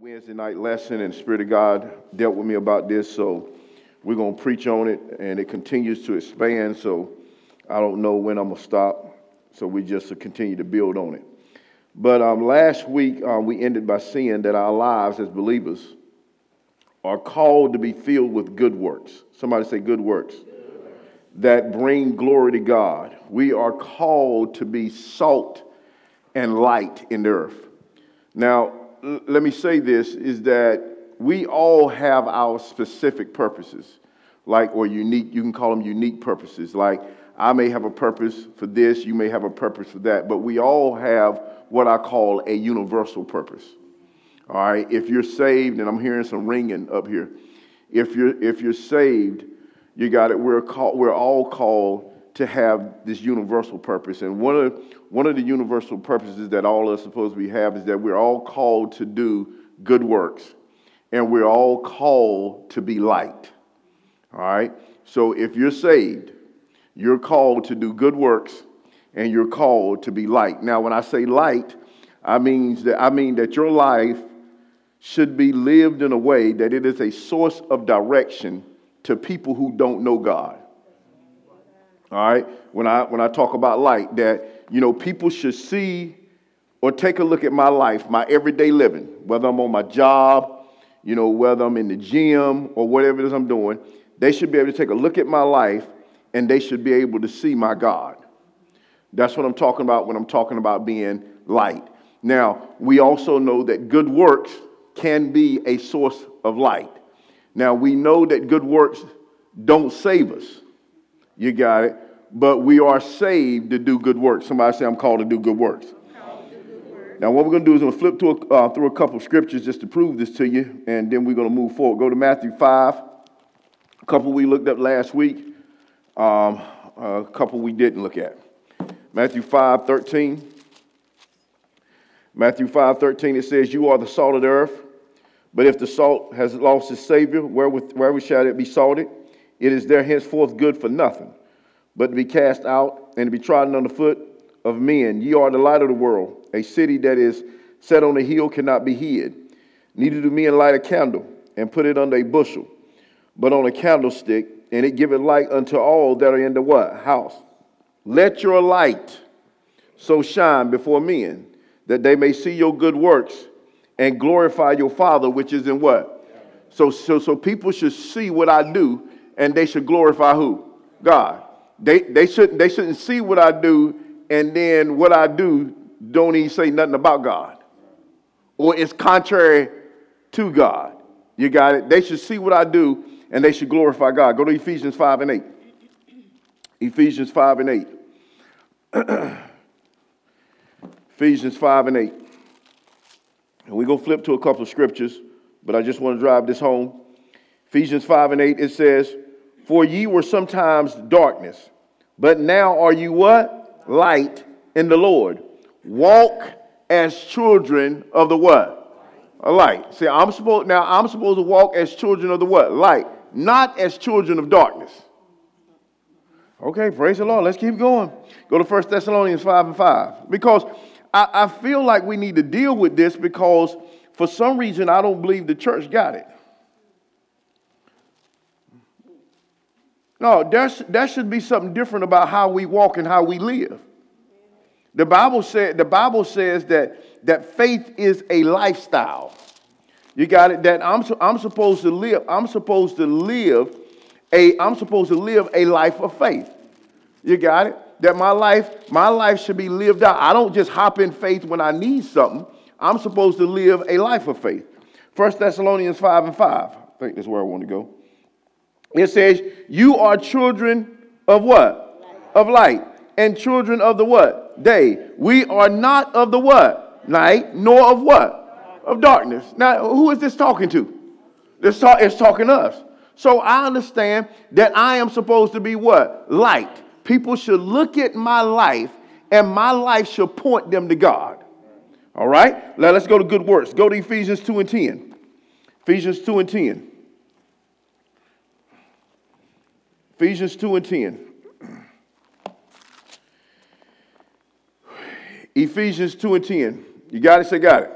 Wednesday night lesson, and Spirit of God dealt with me about this, so we're going to preach on it, and it continues to expand. So I don't know when I'm going to stop, so we just continue to build on it. But um, last week, um, we ended by seeing that our lives as believers are called to be filled with good works. Somebody say, good works. That bring glory to God. We are called to be salt and light in the earth. Now, let me say this is that we all have our specific purposes, like, or unique, you can call them unique purposes. Like, I may have a purpose for this, you may have a purpose for that, but we all have what I call a universal purpose. All right, if you're saved, and I'm hearing some ringing up here, if you're, if you're saved, you got it. We're, call, we're all called to have this universal purpose. And one of, one of the universal purposes that all of us supposed to have is that we're all called to do good works. And we're all called to be light. All right? So if you're saved, you're called to do good works and you're called to be light. Now, when I say light, I mean that, I mean that your life should be lived in a way that it is a source of direction to people who don't know God. All right? When I when I talk about light, that you know, people should see or take a look at my life, my everyday living, whether I'm on my job, you know, whether I'm in the gym or whatever it is I'm doing, they should be able to take a look at my life and they should be able to see my God. That's what I'm talking about when I'm talking about being light. Now, we also know that good works can be a source of light. Now, we know that good works don't save us. You got it. But we are saved to do good works. Somebody say, I'm called to do good works. Now, what we're going to do is we're going to flip to a, uh, through a couple of scriptures just to prove this to you, and then we're going to move forward. Go to Matthew 5, a couple we looked up last week, um, a couple we didn't look at. Matthew 5, 13. Matthew 5, 13, it says, You are the salt of the earth, but if the salt has lost its Savior, wherewith, wherewith shall it be salted? It is there henceforth good for nothing, but to be cast out and to be trodden under foot of men. Ye are the light of the world. A city that is set on a hill cannot be hid. Neither do men light a candle and put it under a bushel, but on a candlestick, and it giveth light unto all that are in the what? House. Let your light so shine before men that they may see your good works and glorify your Father which is in what? So, so, so people should see what I do and they should glorify who? God. They, they, shouldn't, they shouldn't see what I do and then what I do don't even say nothing about God. Or it's contrary to God. You got it? They should see what I do and they should glorify God. Go to Ephesians 5 and 8. Ephesians 5 and 8. Ephesians 5 and 8. And we're going to flip to a couple of scriptures, but I just want to drive this home. Ephesians 5 and 8, it says, for ye were sometimes darkness, but now are you what? Light in the Lord. Walk as children of the what? A light. See, I'm supposed now I'm supposed to walk as children of the what? Light, not as children of darkness. Okay, praise the Lord. Let's keep going. Go to 1 Thessalonians 5 and 5. Because I, I feel like we need to deal with this because for some reason I don't believe the church got it. No, there should be something different about how we walk and how we live. The Bible, said, the Bible says that, that faith is a lifestyle. You got it? That I'm, I'm supposed to live, I'm supposed to live a, I'm supposed to live a life of faith. You got it? That my life, my life should be lived out. I don't just hop in faith when I need something. I'm supposed to live a life of faith. 1 Thessalonians 5 and 5. I think that's where I want to go. It says, You are children of what? Light. Of light. And children of the what? Day. We are not of the what? Night, nor of what? Of darkness. Now, who is this talking to? This talk is talking to us. So I understand that I am supposed to be what? Light. People should look at my life and my life should point them to God. All right? Now let's go to good works. Go to Ephesians 2 and 10. Ephesians 2 and 10. Ephesians 2 and 10. Ephesians 2 and 10. You got it? Say, got it.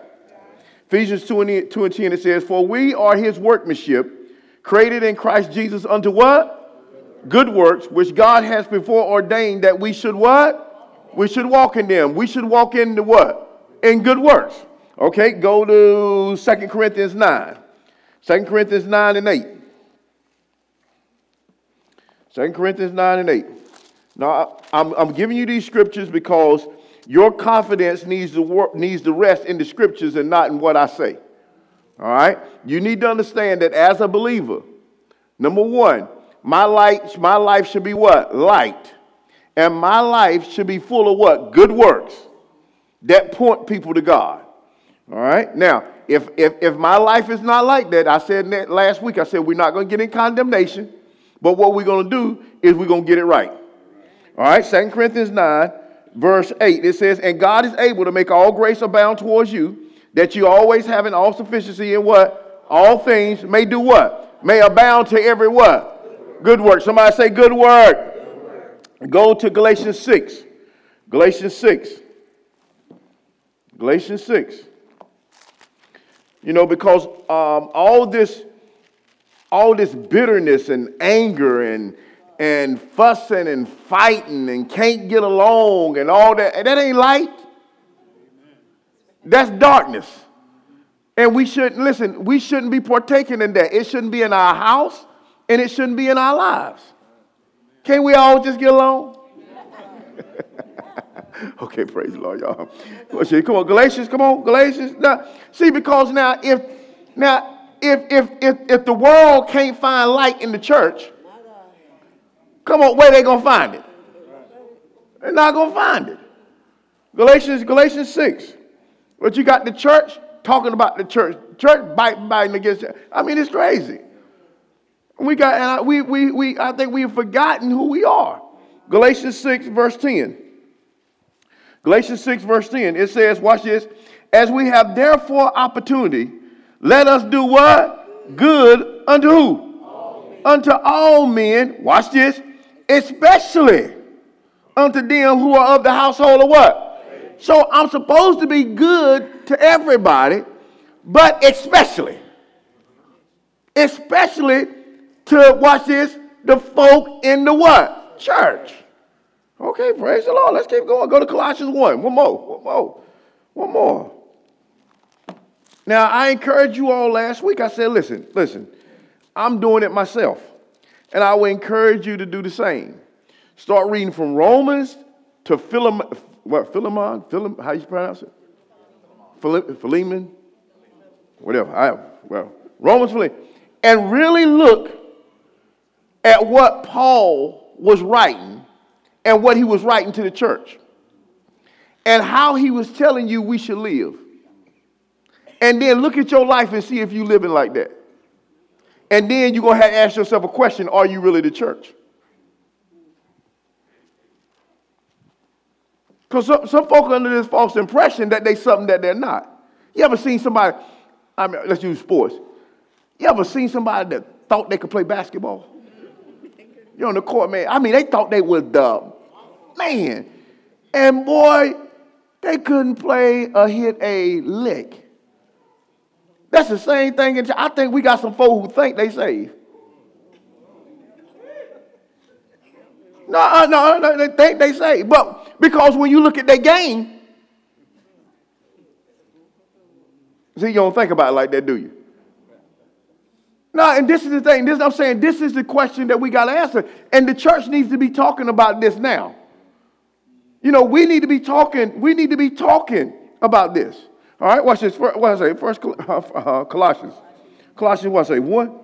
Ephesians 2 and, 2 and 10, it says, For we are his workmanship, created in Christ Jesus unto what? Good works, which God has before ordained that we should what? We should walk in them. We should walk into what? In good works. Okay, go to 2 Corinthians 9. 2 Corinthians 9 and 8. 2 Corinthians 9 and 8. Now, I'm, I'm giving you these scriptures because your confidence needs to, work, needs to rest in the scriptures and not in what I say. All right? You need to understand that as a believer, number one, my light, my life should be what? Light. And my life should be full of what? Good works that point people to God. All right? Now, if, if, if my life is not like that, I said last week, I said we're not going to get in condemnation, but what we're going to do is we're going to get it right. All right? Second Corinthians 9, verse 8, it says, And God is able to make all grace abound towards you, that you always have an all sufficiency in what? All things may do what? May abound to every what? Good work. Somebody say good work. Good work. Go to Galatians 6. Galatians 6. Galatians 6. You know, because um, all this, all this bitterness and anger and and fussing and fighting and can't get along and all that, that ain't light. That's darkness. And we shouldn't, listen, we shouldn't be partaking in that. It shouldn't be in our house and it shouldn't be in our lives. Can't we all just get along? okay, praise the Lord, y'all. Come on, Galatians, come on, Galatians. Now, see, because now if now if if if if the world can't find light in the church, come on, where they gonna find it? They're not gonna find it. Galatians, Galatians 6. But you got the church talking about the church, church biting, biting against it. I mean, it's crazy. We got, and I, we, we, we, I think we've forgotten who we are. Galatians 6, verse 10. Galatians 6, verse 10, it says, watch this, as we have therefore opportunity, let us do what? Good unto who? All unto all men, watch this, especially unto them who are of the household of what? So I'm supposed to be good to everybody, but especially, especially to, watch this, the folk in the what? Church. Okay, praise the Lord. Let's keep going. Go to Colossians 1. One more. One more. One more. Now, I encouraged you all last week. I said, listen, listen, I'm doing it myself. And I will encourage you to do the same. Start reading from Romans to Philemon. What, Philemon? Philem, how you pronounce it? Philemon? Whatever. I, well, Romans, Philemon. And really look at what Paul was writing and what he was writing to the church and how he was telling you we should live. And then look at your life and see if you're living like that. And then you're going to have to ask yourself a question Are you really the church? Because some, some folk are under this false impression that they something that they're not. You ever seen somebody, I mean, let's use sports. You ever seen somebody that thought they could play basketball? You're on the court, man. I mean, they thought they was the man. And boy, they couldn't play or hit a lick. That's the same thing. In, I think we got some folks who think they saved. No, uh, no, no, they think they saved. But because when you look at their game, see, you don't think about it like that, do you? No, and this is the thing. This I'm saying this is the question that we got to answer. And the church needs to be talking about this now. You know, we need to be talking, we need to be talking about this. All right, watch this. What I say? First uh, uh, Colossians. Colossians what I say? One?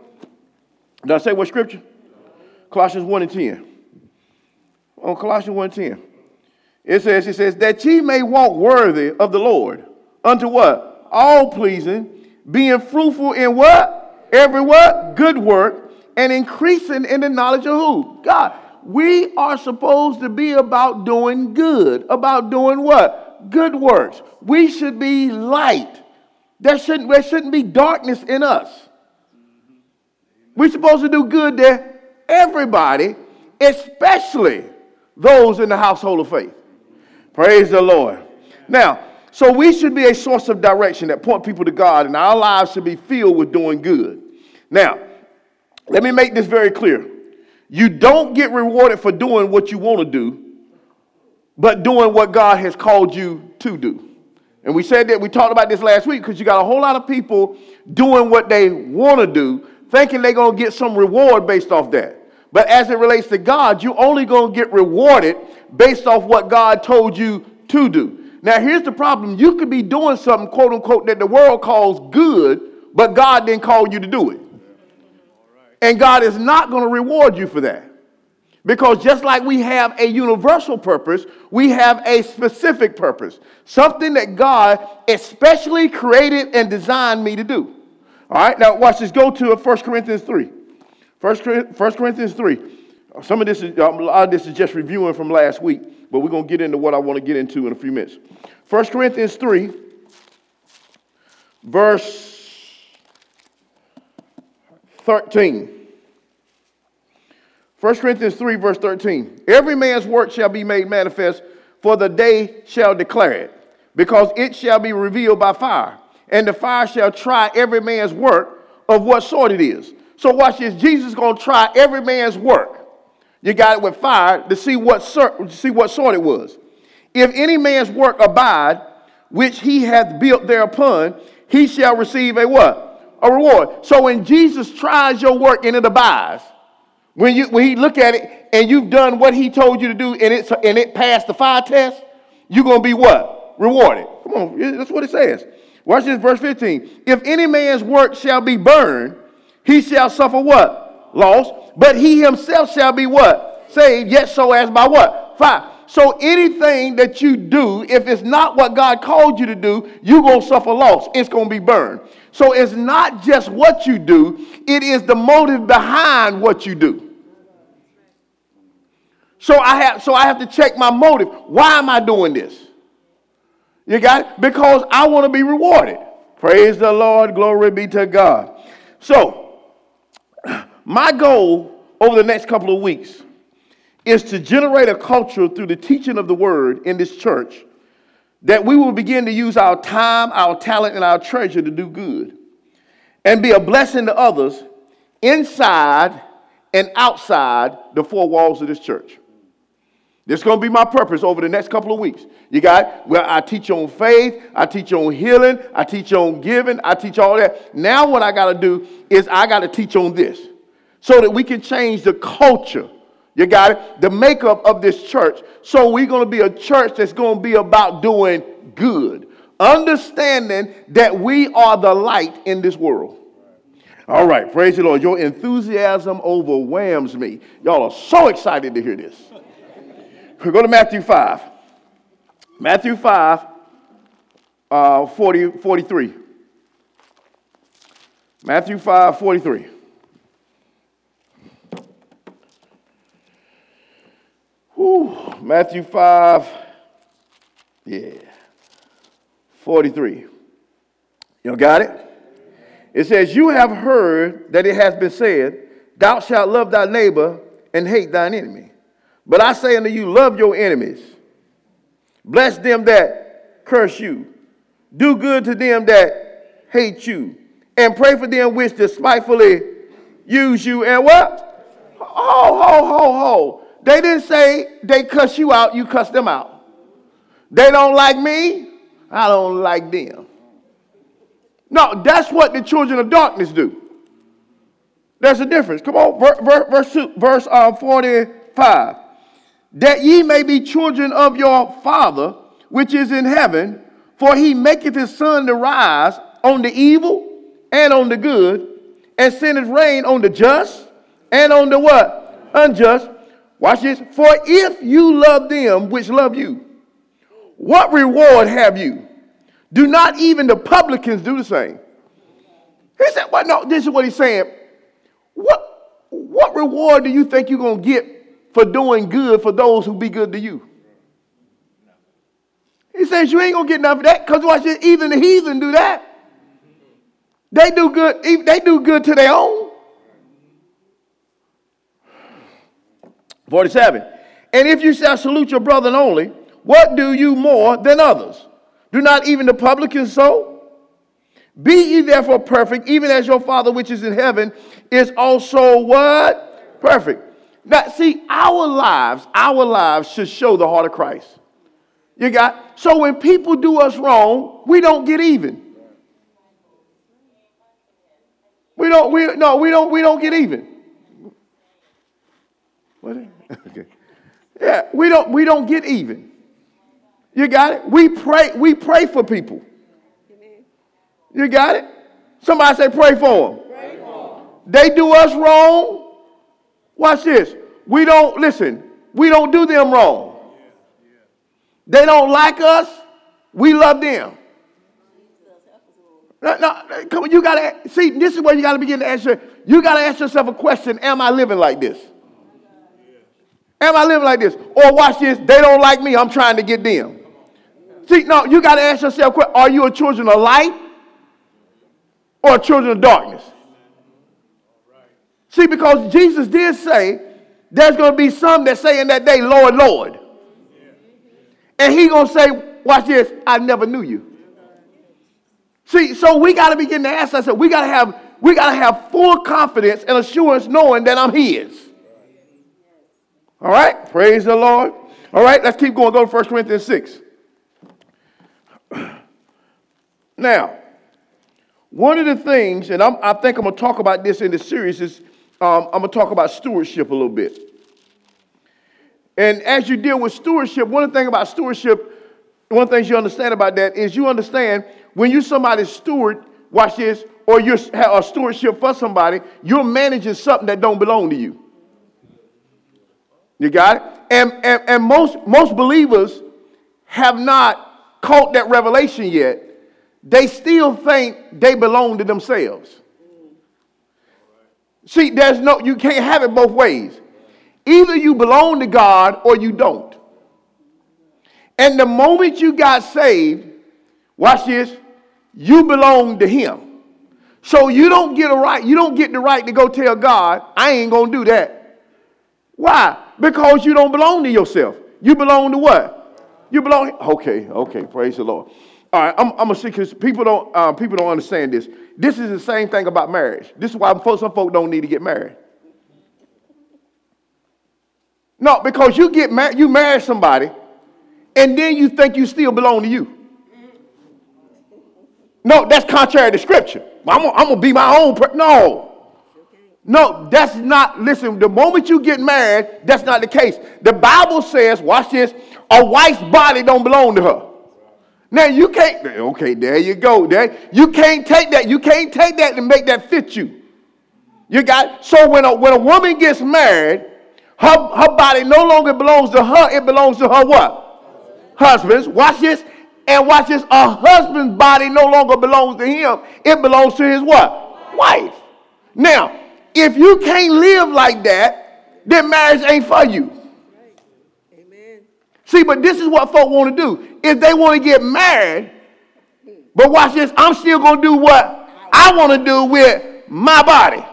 Did I say what scripture? Colossians 1 and 10. On Colossians 1 and 10. It says, it says, that ye may walk worthy of the Lord. Unto what? All pleasing, being fruitful in what? every what? Good work, and increasing in the knowledge of who? God. We are supposed to be about doing good, about doing what? Good works. We should be light. There shouldn't, there shouldn't be darkness in us. We're supposed to do good to everybody, especially those in the household of faith. Praise the Lord. Now, So we should be a source of direction that point people to God, and our lives should be filled with doing good. Now, let me make this very clear. You don't get rewarded for doing what you want to do, but doing what God has called you to do. And we said that we talked about this last week because you got a whole lot of people doing what they want to do, thinking they're going to get some reward based off that. But as it relates to God, you're only going to get rewarded based off what God told you to do. Now, here's the problem you could be doing something, quote unquote, that the world calls good, but God didn't call you to do it. And God is not going to reward you for that. Because just like we have a universal purpose, we have a specific purpose. Something that God especially created and designed me to do. All right, now watch this. Go to 1 Corinthians 3. 1 Corinthians 3. Some of this is, a lot of this is just reviewing from last week, but we're going to get into what I want to get into in a few minutes. 1 Corinthians 3, verse 13. 1 Corinthians 3, verse 13. Every man's work shall be made manifest, for the day shall declare it, because it shall be revealed by fire. And the fire shall try every man's work of what sort it is. So watch this. Jesus going to try every man's work. You got it with fire to see what sort, see what sort it was. If any man's work abide, which he hath built thereupon, he shall receive a what? A reward. So when Jesus tries your work and it abides, when you when he look at it and you've done what he told you to do and it and it passed the fire test, you're gonna be what? Rewarded. Come on, that's what it says. Watch this, verse 15. If any man's work shall be burned, he shall suffer what? Loss. But he himself shall be what? Saved, yet so as by what? Fire. So anything that you do, if it's not what God called you to do, you're going to suffer loss. It's going to be burned. So it's not just what you do, it is the motive behind what you do. So I have so I have to check my motive. Why am I doing this? You got it? Because I want to be rewarded. Praise the Lord, glory be to God. So, my goal over the next couple of weeks is to generate a culture through the teaching of the word in this church that we will begin to use our time, our talent, and our treasure to do good and be a blessing to others inside and outside the four walls of this church. This is going to be my purpose over the next couple of weeks. You got well, I teach on faith, I teach on healing, I teach on giving, I teach all that. Now, what I got to do is I got to teach on this so that we can change the culture. You got it? The makeup of this church. So we're going to be a church that's going to be about doing good, understanding that we are the light in this world. All right, praise the Lord. Your enthusiasm overwhelms me. Y'all are so excited to hear this. We go to Matthew 5. Matthew 5, uh, 40, 43. Matthew 5, 43. Whew, Matthew 5, yeah, 43. You got it? It says, You have heard that it has been said, Thou shalt love thy neighbor and hate thine enemy. But I say unto you, love your enemies. Bless them that curse you. Do good to them that hate you. And pray for them which despitefully use you. And what? Ho, ho, ho, ho. They didn't say they cuss you out, you cuss them out. They don't like me, I don't like them. No, that's what the children of darkness do. There's a difference. Come on, verse, verse, verse uh, 45 that ye may be children of your Father which is in heaven, for he maketh his sun to rise on the evil and on the good, and sendeth rain on the just and on the what? Unjust. Watch this. For if you love them which love you, what reward have you? Do not even the publicans do the same? He said, well, no, this is what he's saying. What, what reward do you think you're going to get for doing good for those who be good to you. He says you ain't gonna get nothing for that because watch it, even the heathen do that. They do good, they do good to their own. 47. And if you shall salute your brother only, what do you more than others? Do not even the publicans so? Be ye therefore perfect, even as your Father which is in heaven is also what? Perfect. Now, see, our lives, our lives should show the heart of Christ. You got so when people do us wrong, we don't get even. We don't. We no. We don't. We don't get even. What? Okay. Yeah. We don't. We don't get even. You got it. We pray. We pray for people. You got it. Somebody say pray for them. Pray for them. They do us wrong. Watch this. We don't listen. We don't do them wrong. They don't like us. We love them. No, no, come on, you gotta see. This is where you gotta begin to answer. You gotta ask yourself a question: Am I living like this? Am I living like this? Or watch this. They don't like me. I'm trying to get them. See, no, you gotta ask yourself: Are you a children of light or children of darkness? See, because Jesus did say there's going to be some that say in that day, Lord, Lord. And he going to say, watch this, I never knew you. See, so we got to begin to ask ourselves, we got to have, we got to have full confidence and assurance knowing that I'm his. All right, praise the Lord. All right, let's keep going. Go to 1 Corinthians 6. Now, one of the things, and I'm, i think I'm going to talk about this in the series, is um, I'm going to talk about stewardship a little bit. And as you deal with stewardship, one thing about stewardship, one of the things you understand about that is you understand when you're somebody's steward, watch this, or you're a stewardship for somebody, you're managing something that don't belong to you. You got it? And, and, and most, most believers have not caught that revelation yet. They still think they belong to themselves. See, there's no, you can't have it both ways. Either you belong to God or you don't. And the moment you got saved, watch this, you belong to Him. So you don't get a right, you don't get the right to go tell God, I ain't gonna do that. Why? Because you don't belong to yourself. You belong to what? You belong. Okay, okay, praise the Lord. All right, I'm, I'm gonna see because people don't uh, people don't understand this. This is the same thing about marriage. This is why some folk don't need to get married. No, because you get married, you marry somebody, and then you think you still belong to you. No, that's contrary to scripture. I'm gonna, I'm gonna be my own. No, no, that's not. Listen, the moment you get married, that's not the case. The Bible says, watch this: a wife's body don't belong to her. Now you can't, okay, there you go. There, you can't take that. You can't take that and make that fit you. You got so when a when a woman gets married, her, her body no longer belongs to her, it belongs to her what? Husbands. Watch this. And watch this. A husband's body no longer belongs to him, it belongs to his what? Wife. Now, if you can't live like that, then marriage ain't for you. Amen. See, but this is what folk want to do. If they want to get married, but watch this, I'm still going to do what I want to do with my body.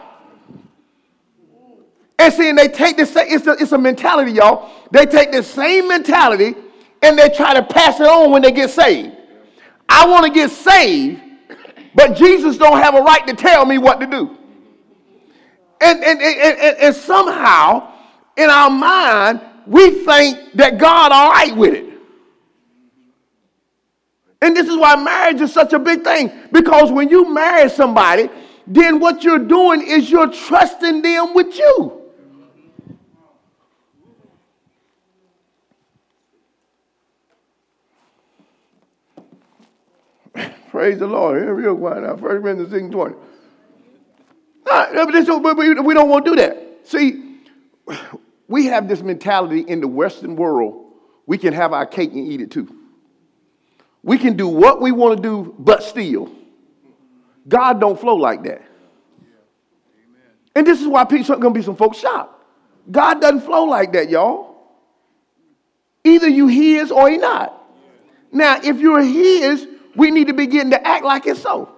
And see, and they take this, it's a, it's a mentality, y'all. They take the same mentality and they try to pass it on when they get saved. I want to get saved, but Jesus don't have a right to tell me what to do. And, and, and, and, somehow, in our mind, we think that God all right with it. And this is why marriage is such a big thing. Because when you marry somebody, then what you're doing is you're trusting them with you. Praise the Lord. Here real quiet now. First Corinthians 6 20. We don't want to do that. See, we have this mentality in the Western world, we can have our cake and eat it too. We can do what we want to do, but still. God don't flow like that. And this is why people are going to be some folks shocked. God doesn't flow like that, y'all. Either you his or he not. Now, if you're his, we need to begin to act like it's so.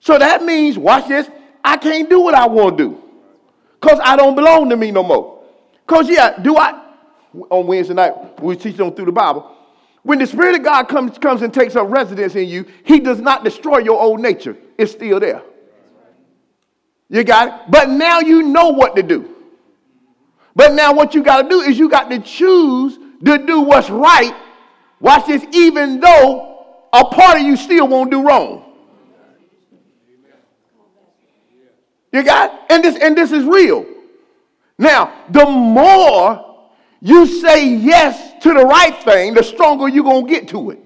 So that means, watch this, I can't do what I want to do. Because I don't belong to me no more. Because, yeah, do I, on Wednesday night, we teach them through the Bible. When the Spirit of God comes, comes and takes up residence in you, He does not destroy your old nature. It's still there. You got it? But now you know what to do. But now what you got to do is you got to choose to do what's right. Watch this, even though a part of you still won't do wrong. You got? And this, and this is real. Now, the more you say yes to the right thing, the stronger you're to get to it.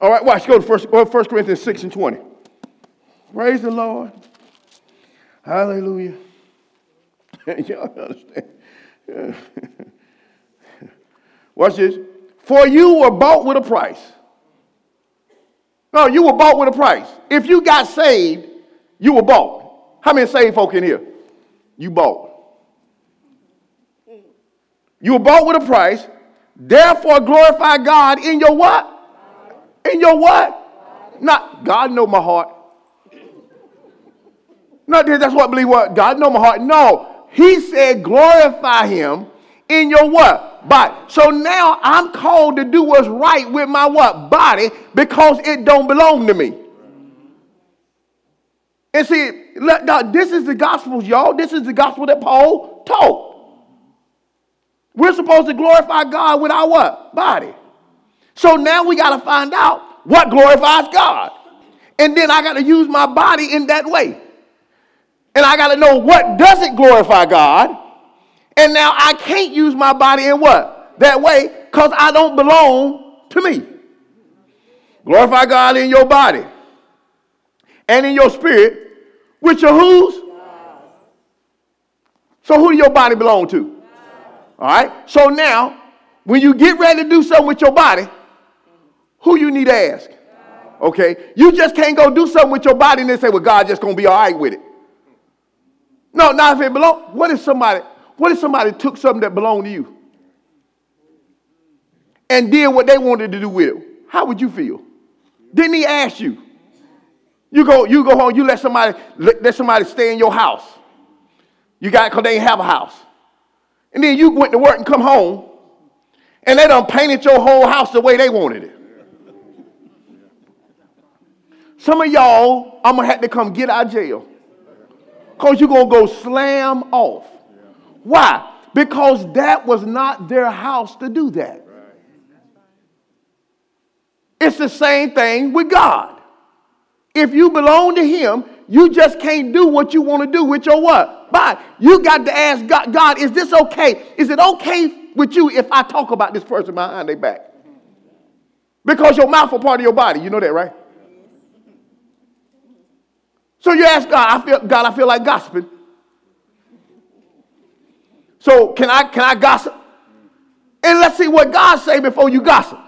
All right, watch. Go to 1, 1 Corinthians 6 and 20. Praise the Lord. Hallelujah. Y'all understand? Watch this. For you were bought with a price. No, you were bought with a price. If you got saved, you were bought. How many saved folk in here? You bought. You were bought with a price. Therefore, glorify God in your what? In your what? Not God know my heart. Not that's what I believe what God know my heart. No, He said glorify Him in your what? Body. So now I'm called to do what's right with my what? Body because it don't belong to me. And see, look, this is the gospel, y'all. This is the gospel that Paul taught. We're supposed to glorify God with our what? Body. So now we got to find out what glorifies God. And then I got to use my body in that way. And I got to know what doesn't glorify God. And now I can't use my body in what? That way, because I don't belong to me. Glorify God in your body and in your spirit, which are whose? So who do your body belong to? All right. So now, when you get ready to do something with your body, who you need to ask? Okay. You just can't go do something with your body and then say, well, God just gonna be all right with it. No, not if it belongs. What if somebody, what if somebody took something that belonged to you and did what they wanted to do with it? How would you feel? Didn't he ask you? You go, you go home, you let somebody let somebody stay in your house. You got because they ain't have a house. And then you went to work and come home, and they done painted your whole house the way they wanted it. Some of y'all, I'm gonna have to come get out of jail because you're to go slam off. Why? Because that was not their house to do that. It's the same thing with God. If you belong to Him, you just can't do what you want to do with your what? But you got to ask God, God, is this okay? Is it okay with you if I talk about this person behind their back? Because your mouth is part of your body. You know that, right? So you ask God, I feel, God, I feel like gossiping. So can I, can I gossip? And let's see what God say before you gossip.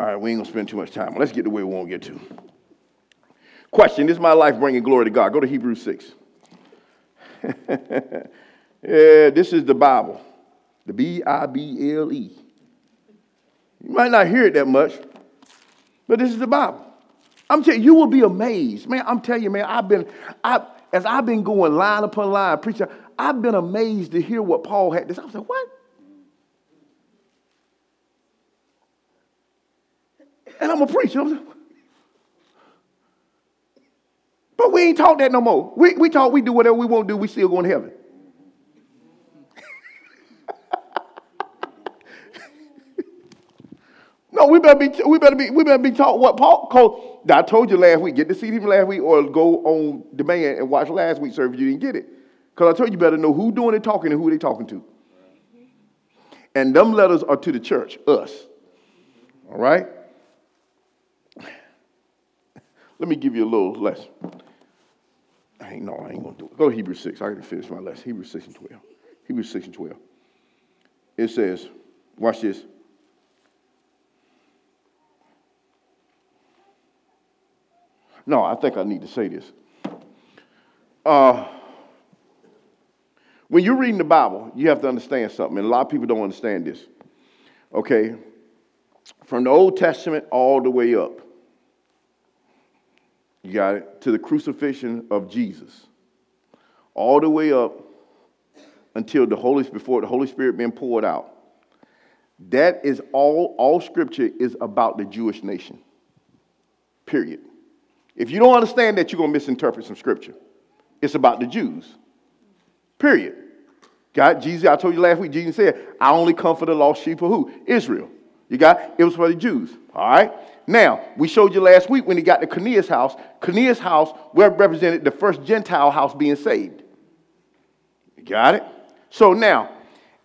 All right, we ain't gonna spend too much time. Let's get to where we want to get to. Question: Is my life bringing glory to God? Go to Hebrews six. yeah, this is the Bible, the B I B L E. You might not hear it that much, but this is the Bible. I'm telling you, you will be amazed. Man, I'm telling you, man, I've been, I, as I've been going line upon line preaching, I've been amazed to hear what Paul had to say. I was like, what? And I'm a preacher. I'm like, but we ain't taught that no more. We, we taught we do whatever we want to do, we still going to heaven. No, we better be we better be we better be taught what Paul called. I told you last week, get to see him last week or go on demand and watch last week's service. You didn't get it. Because I told you, you better know who doing the talking and who they talking to. And them letters are to the church, us. All right? Let me give you a little lesson. I ain't no, I ain't gonna do it. Go to Hebrews 6. I gotta finish my lesson. Hebrews 6 and 12. Hebrews 6 and 12. It says, watch this. No, I think I need to say this. Uh, when you're reading the Bible, you have to understand something, and a lot of people don't understand this. Okay? From the Old Testament all the way up, you got it, to the crucifixion of Jesus. All the way up, until the Holy before the Holy Spirit being poured out. That is all, all scripture is about the Jewish nation. Period. If you don't understand that, you're going to misinterpret some scripture. It's about the Jews. Period. God, Jesus, I told you last week, Jesus said, I only come for the lost sheep of who? Israel. You got it was for the Jews. All right. Now, we showed you last week when he got to Cornelius' house. Cornelius' house where represented the first Gentile house being saved. You got it? So now,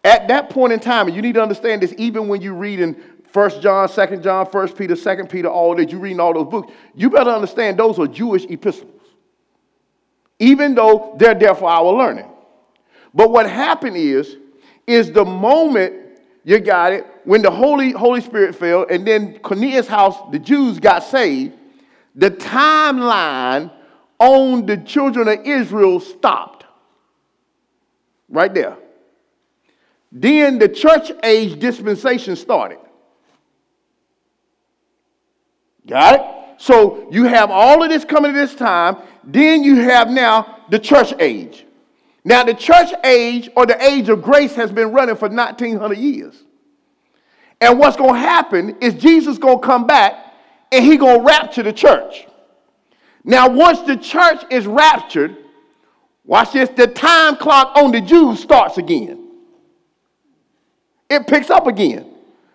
at that point in time, and you need to understand this even when you read in 1 John, 2 John, 1 Peter, 2 Peter, all that, you reading all those books, you better understand those are Jewish epistles. Even though they're there for our learning. But what happened is, is the moment you got it, when the Holy, Holy Spirit fell, and then Cornelius' house, the Jews got saved, the timeline on the children of Israel stopped. Right there. Then the church age dispensation started. Got it? So you have all of this coming at this time. Then you have now the church age. Now, the church age or the age of grace has been running for 1900 years. And what's going to happen is Jesus going to come back and he going to rapture the church. Now, once the church is raptured, watch this, the time clock on the Jews starts again it picks up again.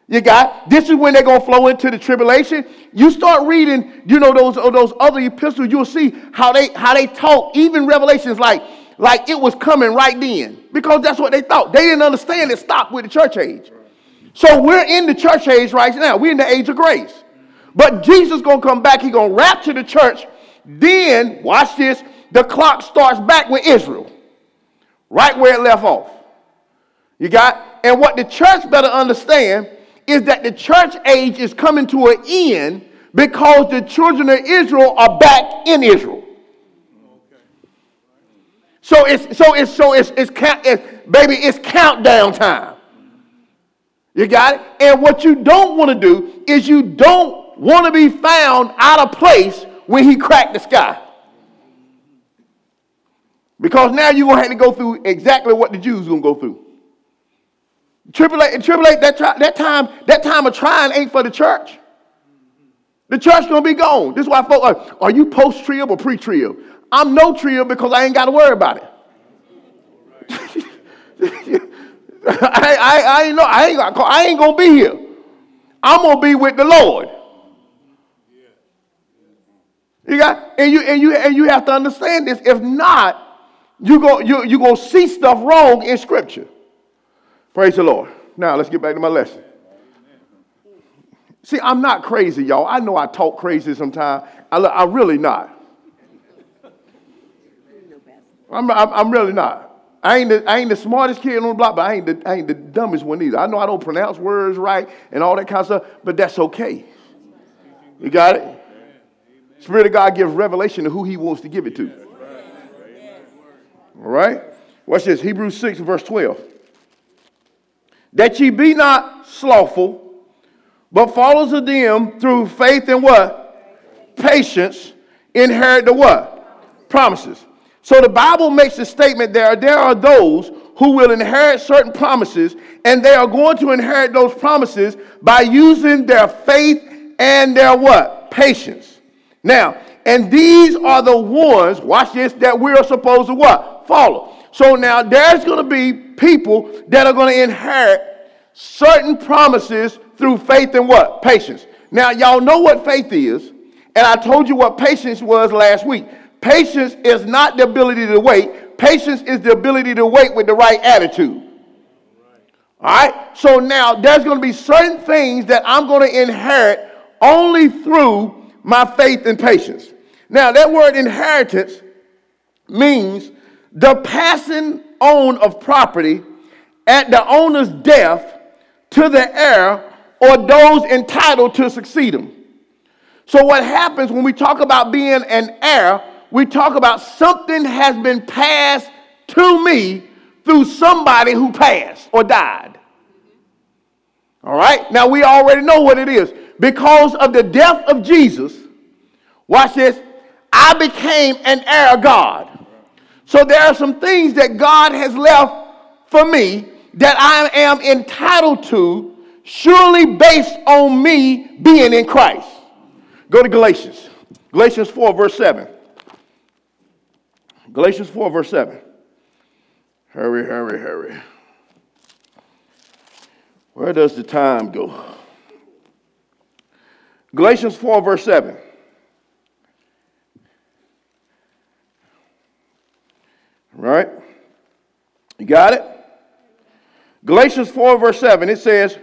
You got this is when they're gonna flow into the tribulation. You start reading, you know, those uh, those other epistles, you'll see how they how they talk, even revelations like like it was coming right then. Because that's what they thought. They didn't understand it stopped with the church age. So we're in the church age right now. We're in the age of grace. But Jesus gonna come back, He's gonna rapture the church. Then, watch this, the clock starts back with Israel. Right where it left off. You got and what the church better understand is that the church age is coming to an end because the children of Israel are back in Israel. So it's so it's so it's it's, it's baby it's countdown time. You got it? And what you don't want to do is you don't want to be found out of place when he cracked the sky. Because now you're going to have to go through exactly what the Jews going to go through. Tribulate, tribulate that, that time, that time of trying ain't for the church. The church gonna be gone. This is why folks are, are you post-trib or pre-trib? I'm no trib because I ain't got to worry about it. I, I, I ain't know, I ain't, I ain't gonna be here. I'm gonna be with the Lord. You got, and you and you and you have to understand this. If not, you go you you gonna see stuff wrong in Scripture. Praise the Lord. Now let's get back to my lesson. See, I'm not crazy, y'all. I know I talk crazy sometimes. I, I'm really not. I'm, I'm, I'm, really not. I ain't, the, I ain't the smartest kid on the block, but I ain't, the, I ain't the dumbest one either. I know I don't pronounce words right and all that kind of stuff, but that's okay. You got it? Spirit of God gives revelation to who he wants to give it to. All right? Watch this Hebrews 6, verse 12 that ye be not slothful, but follows of them through faith and what? Patience, inherit the what? Promises. So the Bible makes a statement there, there are those who will inherit certain promises, and they are going to inherit those promises by using their faith and their what? Patience. Now, and these are the ones, watch this, that we are supposed to what? Follow. So now there's going to be people that are going to inherit certain promises through faith and what? Patience. Now, y'all know what faith is, and I told you what patience was last week. Patience is not the ability to wait, patience is the ability to wait with the right attitude. All right? So now there's going to be certain things that I'm going to inherit only through my faith and patience. Now, that word inheritance means the passing on of property at the owner's death to the heir or those entitled to succeed him. So, what happens when we talk about being an heir, we talk about something has been passed to me through somebody who passed or died. All right? Now, we already know what it is. Because of the death of Jesus, watch this, I became an heir of God. So, there are some things that God has left for me that I am entitled to, surely based on me being in Christ. Go to Galatians. Galatians 4, verse 7. Galatians 4, verse 7. Hurry, hurry, hurry. Where does the time go? Galatians 4, verse 7. Right? You got it? Galatians 4, verse 7, it says,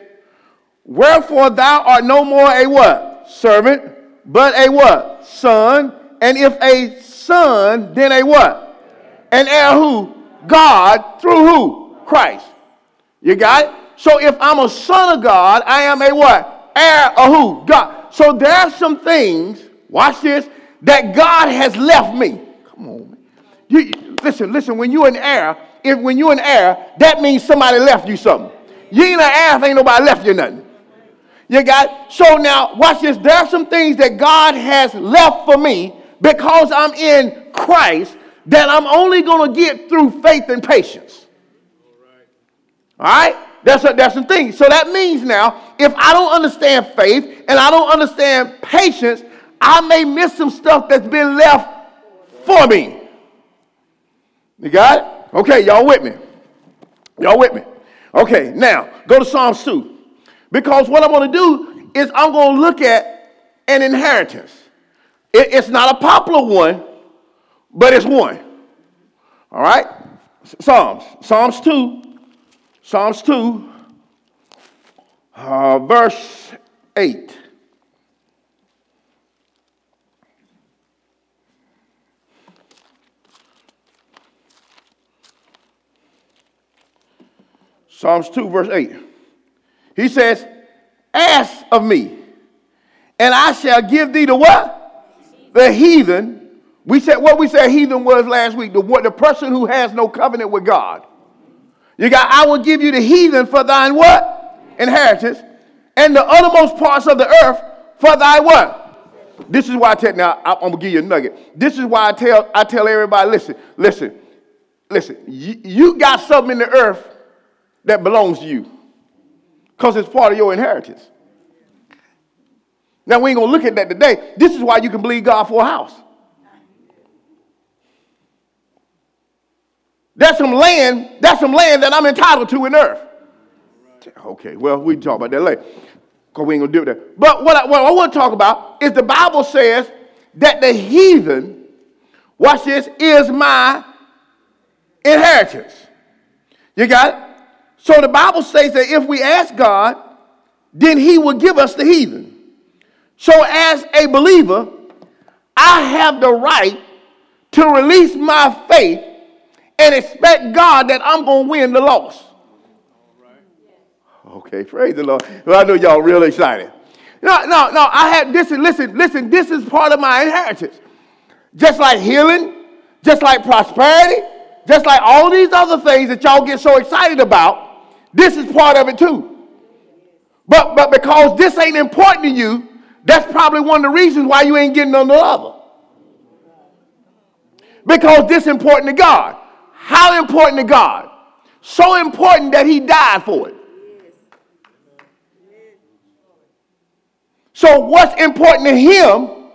Wherefore thou art no more a what? Servant, but a what? Son. And if a son, then a what? An heir who? God through who? Christ. You got it? So if I'm a son of God, I am a what? Heir of who? God. So there are some things, watch this, that God has left me. Come on, man. You, listen, listen, when you're an heir, if when you're an heir, that means somebody left you something. You ain't an heir if ain't nobody left you nothing. You got so now watch this. There are some things that God has left for me because I'm in Christ that I'm only going to get through faith and patience. All right? That's a, that's some thing. So that means now, if I don't understand faith and I don't understand patience, I may miss some stuff that's been left for me. You got it? Okay, y'all with me? Y'all with me? Okay, now go to Psalms 2. Because what I'm going to do is I'm going to look at an inheritance. It, it's not a popular one, but it's one. All right? Psalms. Psalms 2. Psalms 2, uh, verse 8. Psalms 2, verse 8. He says, Ask of me, and I shall give thee the what? The heathen. We said what we said heathen was last week. The, the person who has no covenant with God. You got, I will give you the heathen for thine what? Inheritance. And the uttermost parts of the earth for thy what? This is why I tell now I'm gonna give you a nugget. This is why I tell I tell everybody, listen, listen, listen, you, you got something in the earth that belongs to you. Because it's part of your inheritance. Now we ain't gonna look at that today. This is why you can believe God for a house. That's some land, that's some land that I'm entitled to in earth. Okay, well, we can talk about that later. Because we ain't gonna do that. But what I, what I want to talk about is the Bible says that the heathen, watch this, is my inheritance. You got it? So the Bible says that if we ask God, then he will give us the heathen. So as a believer, I have the right to release my faith and expect God that I'm going to win the loss. Okay, praise the Lord. Well, I know y'all real excited. No, no, no. I had this. Listen, listen. This is part of my inheritance. Just like healing, just like prosperity, just like all these other things that y'all get so excited about. This is part of it too. But but because this ain't important to you, that's probably one of the reasons why you ain't getting on the other. Because this important to God. How important to God? So important that he died for it. So what's important to him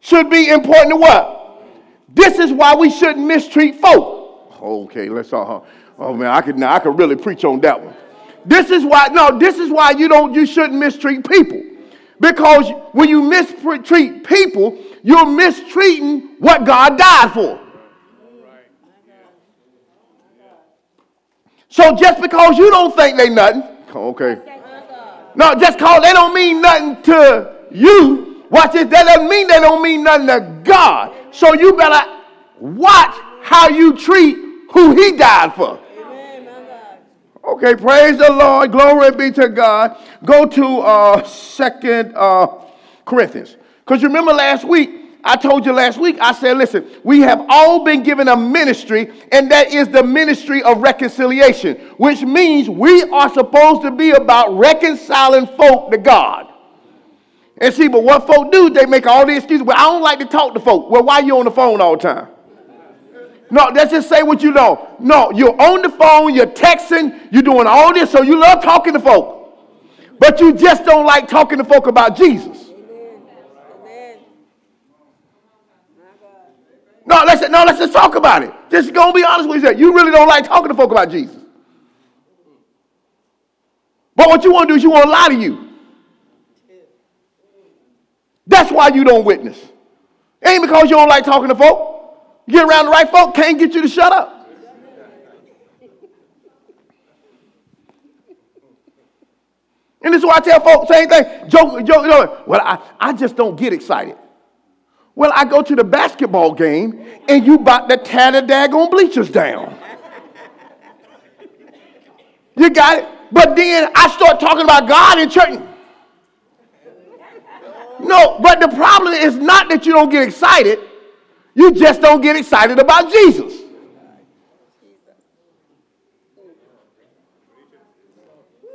should be important to what? This is why we shouldn't mistreat folk. Okay, let's all. Oh man, I could now I could really preach on that one. This is why no, this is why you don't you shouldn't mistreat people. Because when you mistreat people, you're mistreating what God died for. So just because you don't think they nothing, okay. No, just cause they don't mean nothing to you, watch this, that doesn't mean they don't mean nothing to God. So you better watch how you treat who he died for. Okay, praise the Lord. Glory be to God. Go to uh second uh Corinthians. Because you remember last week, I told you last week, I said, listen, we have all been given a ministry, and that is the ministry of reconciliation, which means we are supposed to be about reconciling folk to God. And see, but what folk do, they make all the excuses. Well, I don't like to talk to folk. Well, why are you on the phone all the time? No, let's just say what you know. No, you're on the phone, you're texting, you're doing all this, so you love talking to folk. But you just don't like talking to folk about Jesus. No, let's no, let's just talk about it. Just go be honest with you. You really don't like talking to folk about Jesus. But what you want to do is you want to lie to you. That's why you don't witness. It ain't because you don't like talking to folk. Get around the right folk, can't get you to shut up. And this is why I tell folks, same thing. Joke, joke, joke. Well, I, I just don't get excited. Well, I go to the basketball game and you bought the the daggone bleachers down. You got it? But then I start talking about God in church. No, but the problem is not that you don't get excited. You just don't get excited about Jesus.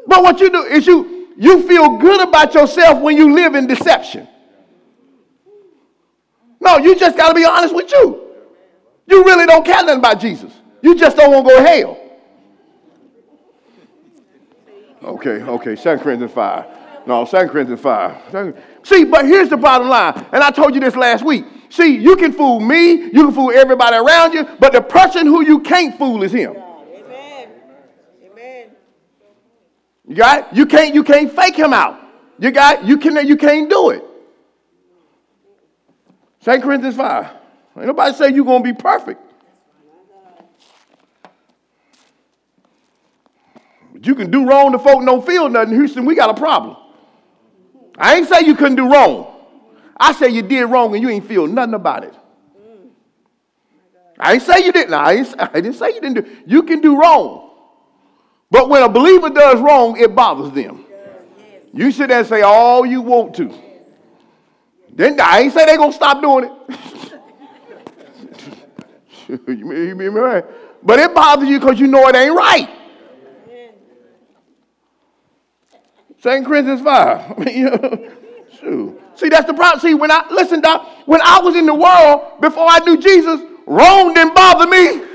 But what you do is you you feel good about yourself when you live in deception. No, you just got to be honest with you. You really don't care nothing about Jesus. You just don't want to go to hell. Okay, okay, 2 Corinthians 5. No, 2 Corinthians 5. See, but here's the bottom line, and I told you this last week. See, you can fool me, you can fool everybody around you, but the person who you can't fool is him. Amen. Amen. You got it? You can't, you can't fake him out. You got it? You can you can't do it. 2 Corinthians 5. Ain't nobody say you're going to be perfect. But you can do wrong to folk don't feel nothing. Houston, we got a problem. I ain't say you couldn't do wrong. I say you did wrong and you ain't feel nothing about it. I ain't say you didn't. I, ain't, I didn't say you didn't do. You can do wrong. But when a believer does wrong, it bothers them. You sit there and say all you want to. Then I ain't say they gonna stop doing it. you may be right. But it bothers you because you know it ain't right. Second Corinthians 5. See, that's the problem. See, when I listen, Doc, when I was in the world before I knew Jesus, wrong didn't bother me.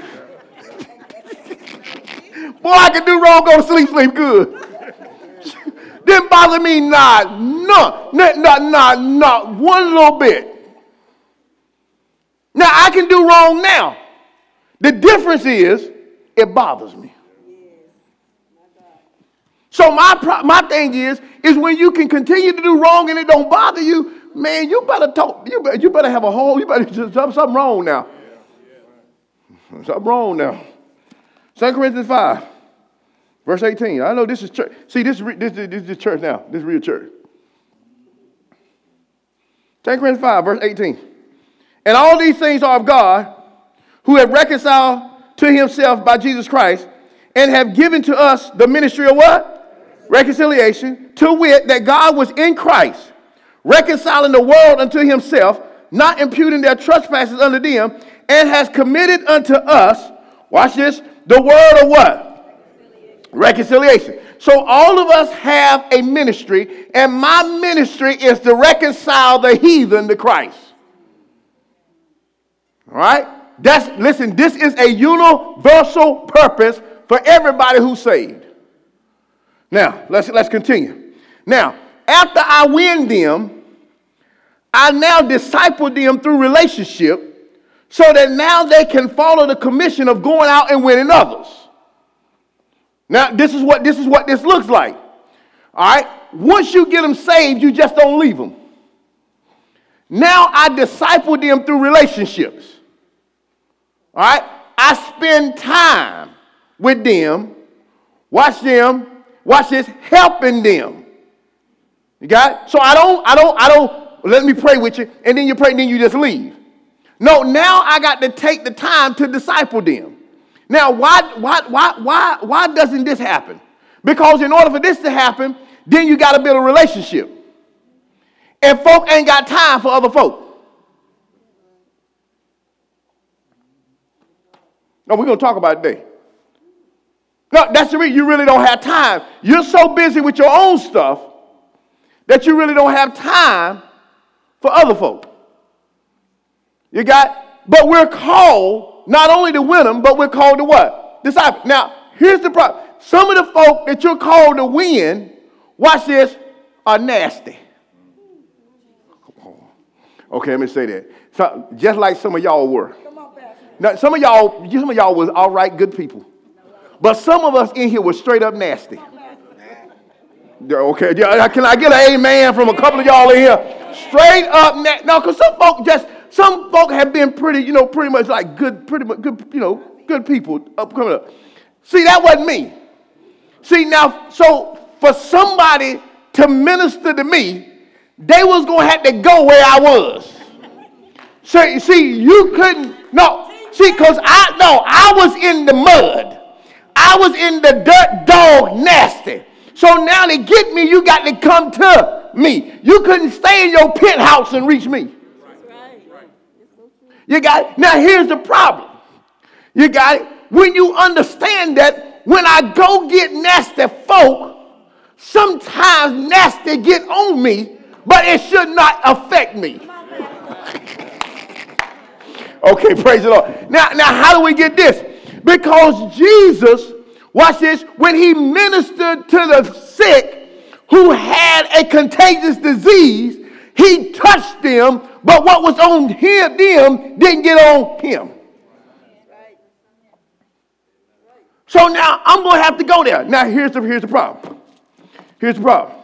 Boy, I could do wrong, go to sleep, sleep good. Didn't bother me not, not, not, not, not, not one little bit. Now I can do wrong now. The difference is it bothers me. So my my thing is is when you can continue to do wrong and it don't bother you, man, you better talk. You better, you better have a whole. You better just something wrong now. Something wrong now. Second Corinthians five. Verse 18. I know this is church. See, this, this, this, is church now. This is real church. 2 Corinthians 5, verse 18. And all these things are of God, who have reconciled to himself by Jesus Christ, and have given to us the ministry of what? Reconciliation. To wit, that God was in Christ, reconciling the world unto himself, not imputing their trespasses unto them, and has committed unto us, watch this, the word of what? Reconciliation. So all of us have a ministry, and my ministry is to reconcile the heathen to Christ. All right? That's listen, this is a universal purpose for everybody who's saved. Now, let's let's continue. Now, after I win them, I now disciple them through relationship so that now they can follow the commission of going out and winning others. Now, this is what this is what this looks like. All right? Once you get them saved, you just don't leave them. Now I disciple them through relationships. All right? I spend time with them. Watch them. Watch this, helping them. You got it? So I don't, I don't, I don't, let me pray with you, and then you pray, and then you just leave. No, now I got to take the time to disciple them. Now, why, why, why, why, why doesn't this happen? Because in order for this to happen, then you got to build a relationship. And folk ain't got time for other folk. No, we're going to talk about it today. No, that's the reason you really don't have time. You're so busy with your own stuff that you really don't have time for other folk. You got, but we're called not only to win them, but we're called to what? Disciple. Now, here's the problem. Some of the folk that you're called to win, watch this, are nasty. Okay, let me say that. So, just like some of y'all were. Now, some of y'all, some of y'all was all right, good people. But some of us in here was straight up nasty. Okay, can I get an amen from a couple of y'all in here? Straight up, na- no, because some folk just, some folk have been pretty, you know, pretty much like good, pretty much good, you know, good people up coming up. See, that wasn't me. See, now, so for somebody to minister to me, they was gonna have to go where I was. So see, you couldn't, no, see, because I no, I was in the mud. I was in the dirt dog nasty. So now to get me, you got to come to me. You couldn't stay in your penthouse and reach me. You got it? Now here's the problem. You got it? When you understand that when I go get nasty folk, sometimes nasty get on me, but it should not affect me. okay, praise the Lord. Now, now how do we get this? Because Jesus Watch this. When he ministered to the sick who had a contagious disease, he touched them, but what was on him, them didn't get on him. So now I'm going to have to go there. Now here's the, here's the problem. Here's the problem.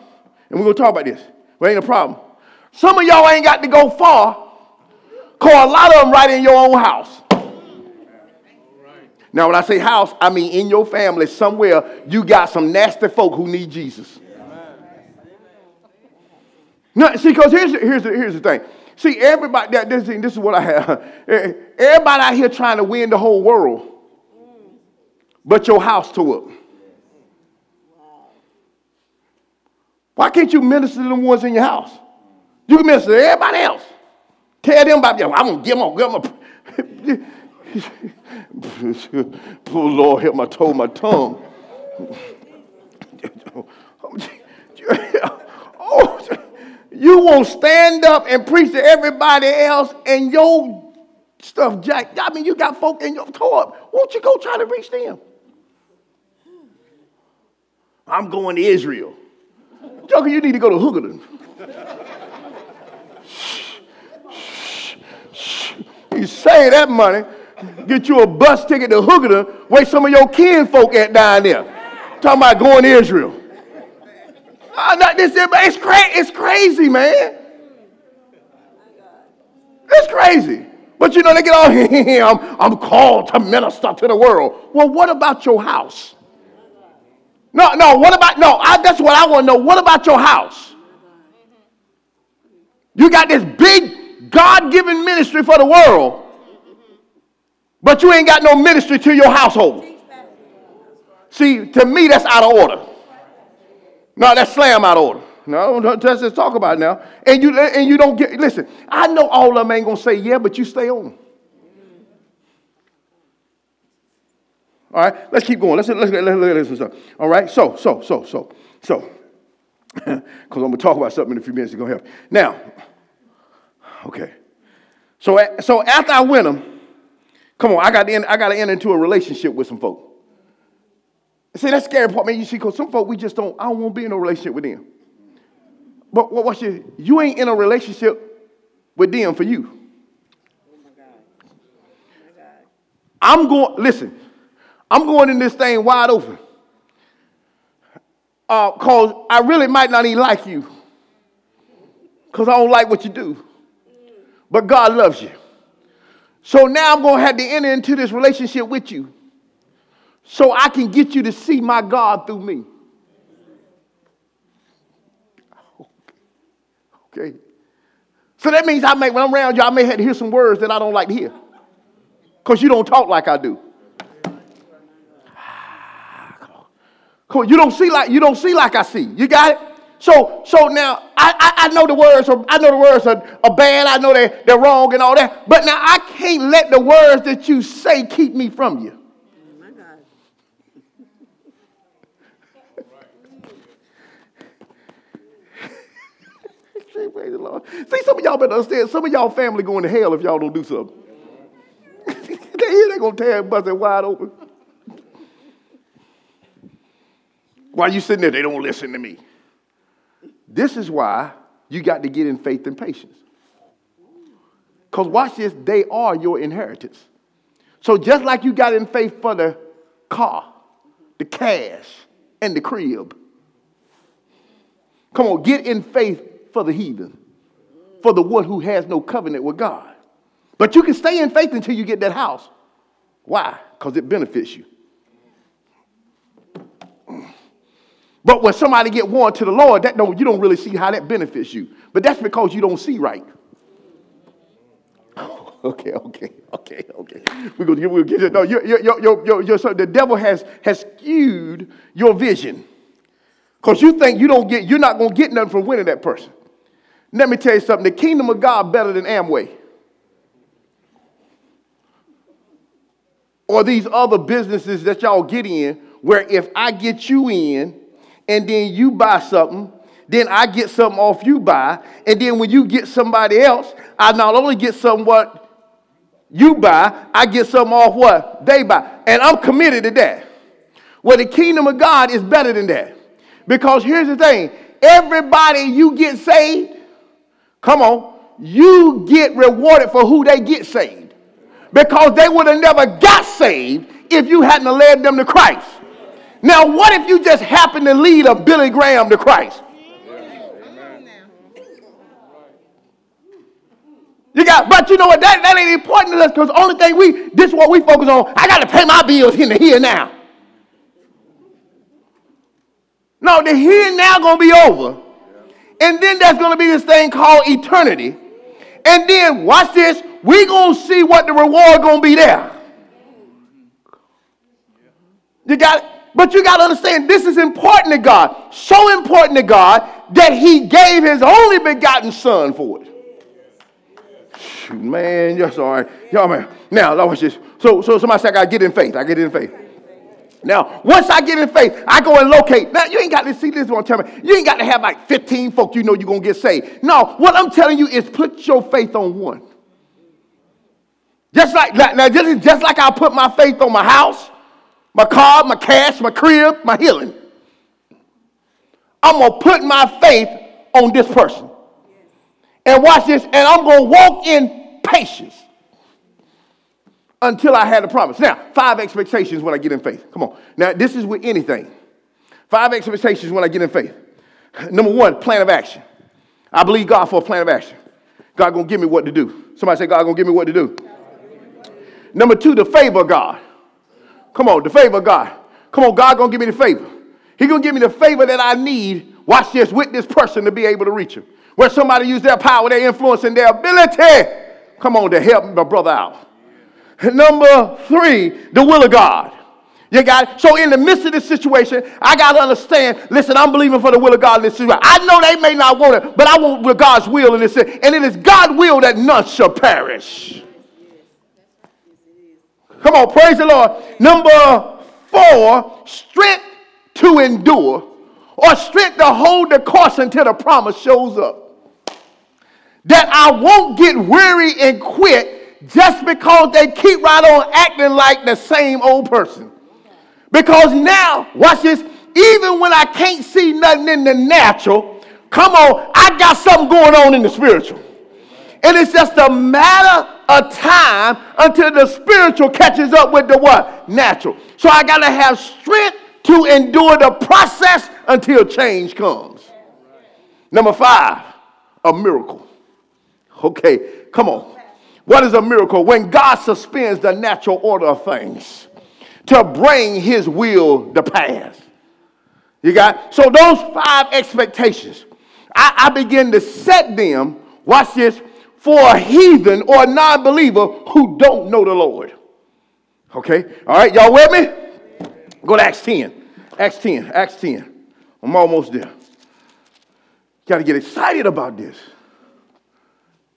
And we're going to talk about this. But ain't a problem. Some of y'all ain't got to go far, because a lot of them right in your own house. Now, when I say house, I mean in your family somewhere you got some nasty folk who need Jesus. No, see, because here's, here's, here's the thing. See, everybody, this, this is what I have. Everybody out here trying to win the whole world, but your house tore up. Why can't you minister to the ones in your house? You can minister to everybody else. Tell them about, I'm going to give them, give them. Poor Lord, help my toe, my tongue. oh, you won't stand up and preach to everybody else and your stuff jack. I mean, you got folk in your toe. Won't you go try to reach them? I'm going to Israel. Joker, you need to go to Hoogerton. you save that money get you a bus ticket to Hoogerton, where some of your kinfolk at down there. Talking about going to Israel. Oh, not this, it's, cra- it's crazy, man. It's crazy. But you know, they get all. I'm, I'm called to minister to the world. Well, what about your house? No, no, what about, no, I, that's what I want to know. What about your house? You got this big God given ministry for the world, but you ain't got no ministry to your household. See, to me, that's out of order. No, that's slam out of order. No, let's just talk about it now. And you and you don't get listen, I know all of them ain't gonna say yeah, but you stay on. All right, let's keep going. Let's let's, let's look at this stuff. All right, so so so so so because I'm gonna talk about something in a few minutes. It's gonna help. Now, okay. So so after I win them, Come on, I got to enter, I got to enter into a relationship with some folk. See, that's scary part, man. You see, because some folk we just don't. I don't want to be in a relationship with them. But what? What's your? You ain't in a relationship with them for you. I'm going. Listen, I'm going in this thing wide open. Uh, cause I really might not even like you. Cause I don't like what you do. But God loves you. So now I'm going to have to enter into this relationship with you so I can get you to see my God through me. Okay. So that means I may, when I'm around you, I may have to hear some words that I don't like to hear. Because you don't talk like I do. Ah, cool. You don't see like you don't see like I see. You got it? So, so now I, I, I, know the words are I know the words are, are bad. I know they, they're wrong and all that. But now I can't let the words that you say keep me from you. The Lord. See, some of y'all better understand. Some of y'all family going to hell if y'all don't do something. they hear they gonna tear it, bust it wide open. While you sitting there, they don't listen to me. This is why you got to get in faith and patience. Because watch this, they are your inheritance. So just like you got in faith for the car, the cash, and the crib, come on, get in faith for the heathen, for the one who has no covenant with God. But you can stay in faith until you get that house. Why? Because it benefits you. But when somebody get warned to the Lord, that don't, you don't really see how that benefits you. But that's because you don't see right. okay, okay, okay, okay. We're gonna, we'll get it. No, you you you you you so the devil has has skewed your vision. Because you think you don't get, you're not gonna get nothing from winning that person. Let me tell you something, the kingdom of God better than Amway. Or these other businesses that y'all get in, where if I get you in and then you buy something, then I get something off you buy, and then when you get somebody else, I not only get something what you buy, I get something off what they buy. And I'm committed to that. Well, the kingdom of God is better than that. Because here's the thing everybody you get saved, come on, you get rewarded for who they get saved. Because they would have never got saved if you hadn't led them to Christ. Now, what if you just happen to lead a Billy Graham to Christ? You got, but you know what? That, that ain't important to us because the only thing we, this is what we focus on. I got to pay my bills in the here now. No, the here now gonna be over. And then there's gonna be this thing called eternity. And then watch this, we gonna see what the reward gonna be there. You got it? But you got to understand this is important to God. So important to God that He gave His only begotten Son for it. Man, you're sorry. Y'all, man. Now, watch this. So, so somebody said, I got to get in faith. I get in faith. Now, once I get in faith, I go and locate. Now, you ain't got to see this one tell me. You ain't got to have like 15 folk you know you're going to get saved. No, what I'm telling you is put your faith on one. Just like, now, this is just like I put my faith on my house, my car, my cash, my crib, my healing. I'm going to put my faith on this person. And watch this, and I'm going to walk in patience until I had the promise. Now, five expectations when I get in faith. Come on. Now, this is with anything. Five expectations when I get in faith. Number one, plan of action. I believe God for a plan of action. God gonna give me what to do. Somebody say, God gonna give me what to do. Number two, the favor of God. Come on, the favor of God. Come on, God gonna give me the favor. He gonna give me the favor that I need. Watch this with this person to be able to reach him. Where somebody use their power, their influence, and their ability. Come on, to help my brother out. Number three, the will of God. You got it? So in the midst of this situation, I got to understand, listen, I'm believing for the will of God in this situation. I know they may not want it, but I want with God's will in this. And it is God's will that none shall perish. Come on, praise the Lord. Number four, strength to endure or strength to hold the course until the promise shows up. That I won't get weary and quit just because they keep right on acting like the same old person. Because now, watch this, even when I can't see nothing in the natural, come on, I got something going on in the spiritual. And it's just a matter of time until the spiritual catches up with the what? Natural. So I got to have strength to endure the process until change comes. Number five, a miracle. Okay, come on. What is a miracle? When God suspends the natural order of things to bring his will to pass. You got so those five expectations. I, I begin to set them, watch this, for a heathen or a non-believer who don't know the Lord. Okay? All right, y'all with me? Go to Acts 10. Acts 10. Acts 10. I'm almost there. Got to get excited about this.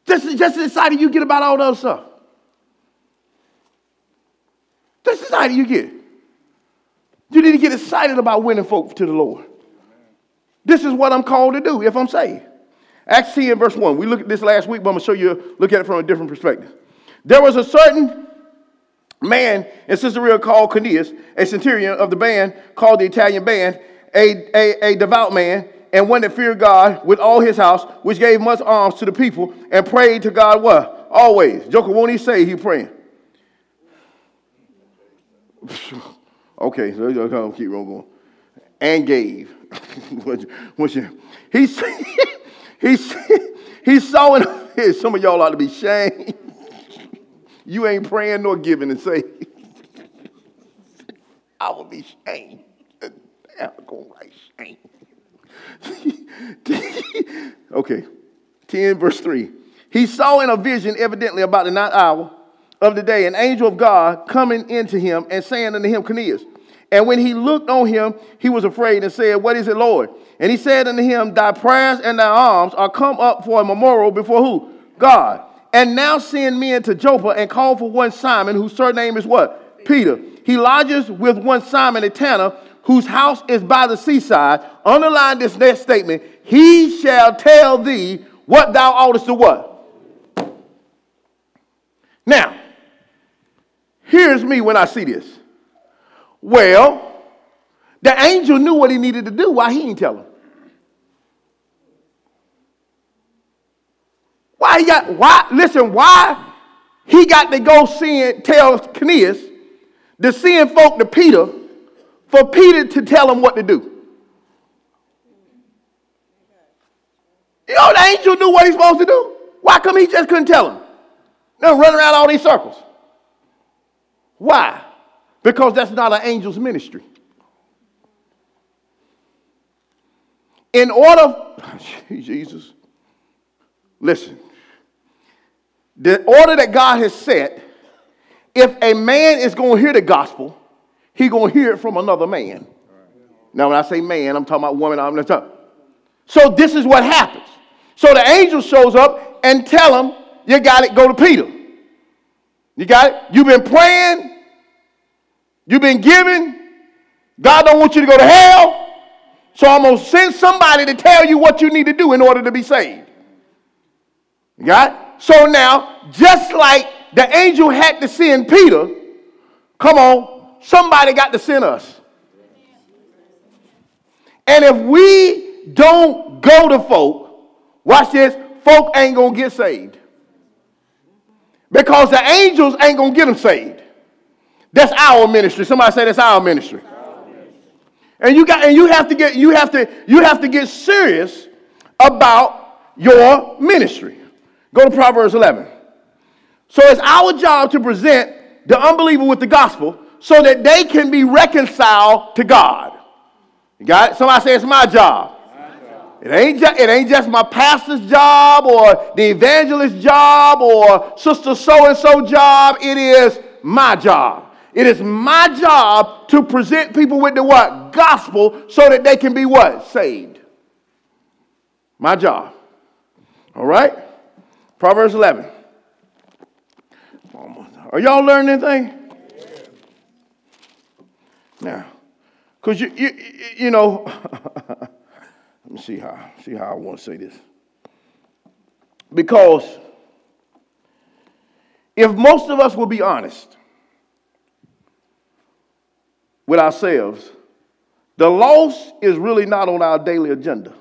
Just, just as excited you get about all the other stuff. Just as excited you get. You need to get excited about winning folk to the Lord. This is what I'm called to do if I'm saved. Acts 10, verse 1. We looked at this last week, but I'm going to show you, look at it from a different perspective. There was a certain man in Caesarea called Cornelius, a centurion of the band called the Italian band, a, a, a devout man, and one that feared God with all his house, which gave much alms to the people, and prayed to God what? Always. Joker, won't he say he praying? okay, so I'll keep on going. And gave. What's your? He, he, he saw in some of y'all ought to be shamed. You ain't praying nor giving and say, I will be shamed. I'm going to write shame. okay. 10 verse 3. He saw in a vision, evidently about the ninth hour of the day, an angel of God coming into him and saying unto him, Cornelius. And when he looked on him, he was afraid and said, What is it, Lord? And he said unto him, Thy prayers and thy alms are come up for a memorial before who? God. And now send men to Joppa and call for one Simon, whose surname is what? Peter. He lodges with one Simon a tanner, whose house is by the seaside, underline this next statement, he shall tell thee what thou oughtest to what? Now, here's me when I see this. Well, the angel knew what he needed to do. Why he didn't tell him? Why he got why listen, why he got to go seeing tell Cornelius to send folk to Peter for Peter to tell him what to do. You know, the angel knew what he's supposed to do. Why come he just couldn't tell him? Now run around all these circles. Why? Because that's not an angel's ministry. In order, Jesus, listen, the order that God has set, if a man is going to hear the gospel, he going to hear it from another man. Now, when I say man, I'm talking about woman. I'm not talking. So this is what happens. So the angel shows up and tell him, you got it, go to Peter. You got it? You've been praying. You've been giving. God don't want you to go to hell. So I'm going to send somebody to tell you what you need to do in order to be saved. You got it? So now, just like the angel had to send Peter, come on, somebody got to send us. And if we don't go to folk, watch this, folk ain't gonna get saved. Because the angels ain't gonna get them saved. That's our ministry. Somebody say that's our ministry. And you got and you have to get you have to you have to get serious about your ministry. Go to Proverbs 11. So it's our job to present the unbeliever with the gospel so that they can be reconciled to God. You got it? Somebody say it's my job. It ain't, just, it ain't just my pastor's job or the evangelist's job or sister so and so job. It is my job. It is my job to present people with the what? Gospel so that they can be what? Saved. My job. All right? Proverbs 11. Are y'all learning anything? Now, because you, you, you know, let me see how, see how I want to say this. Because if most of us will be honest with ourselves, the loss is really not on our daily agenda.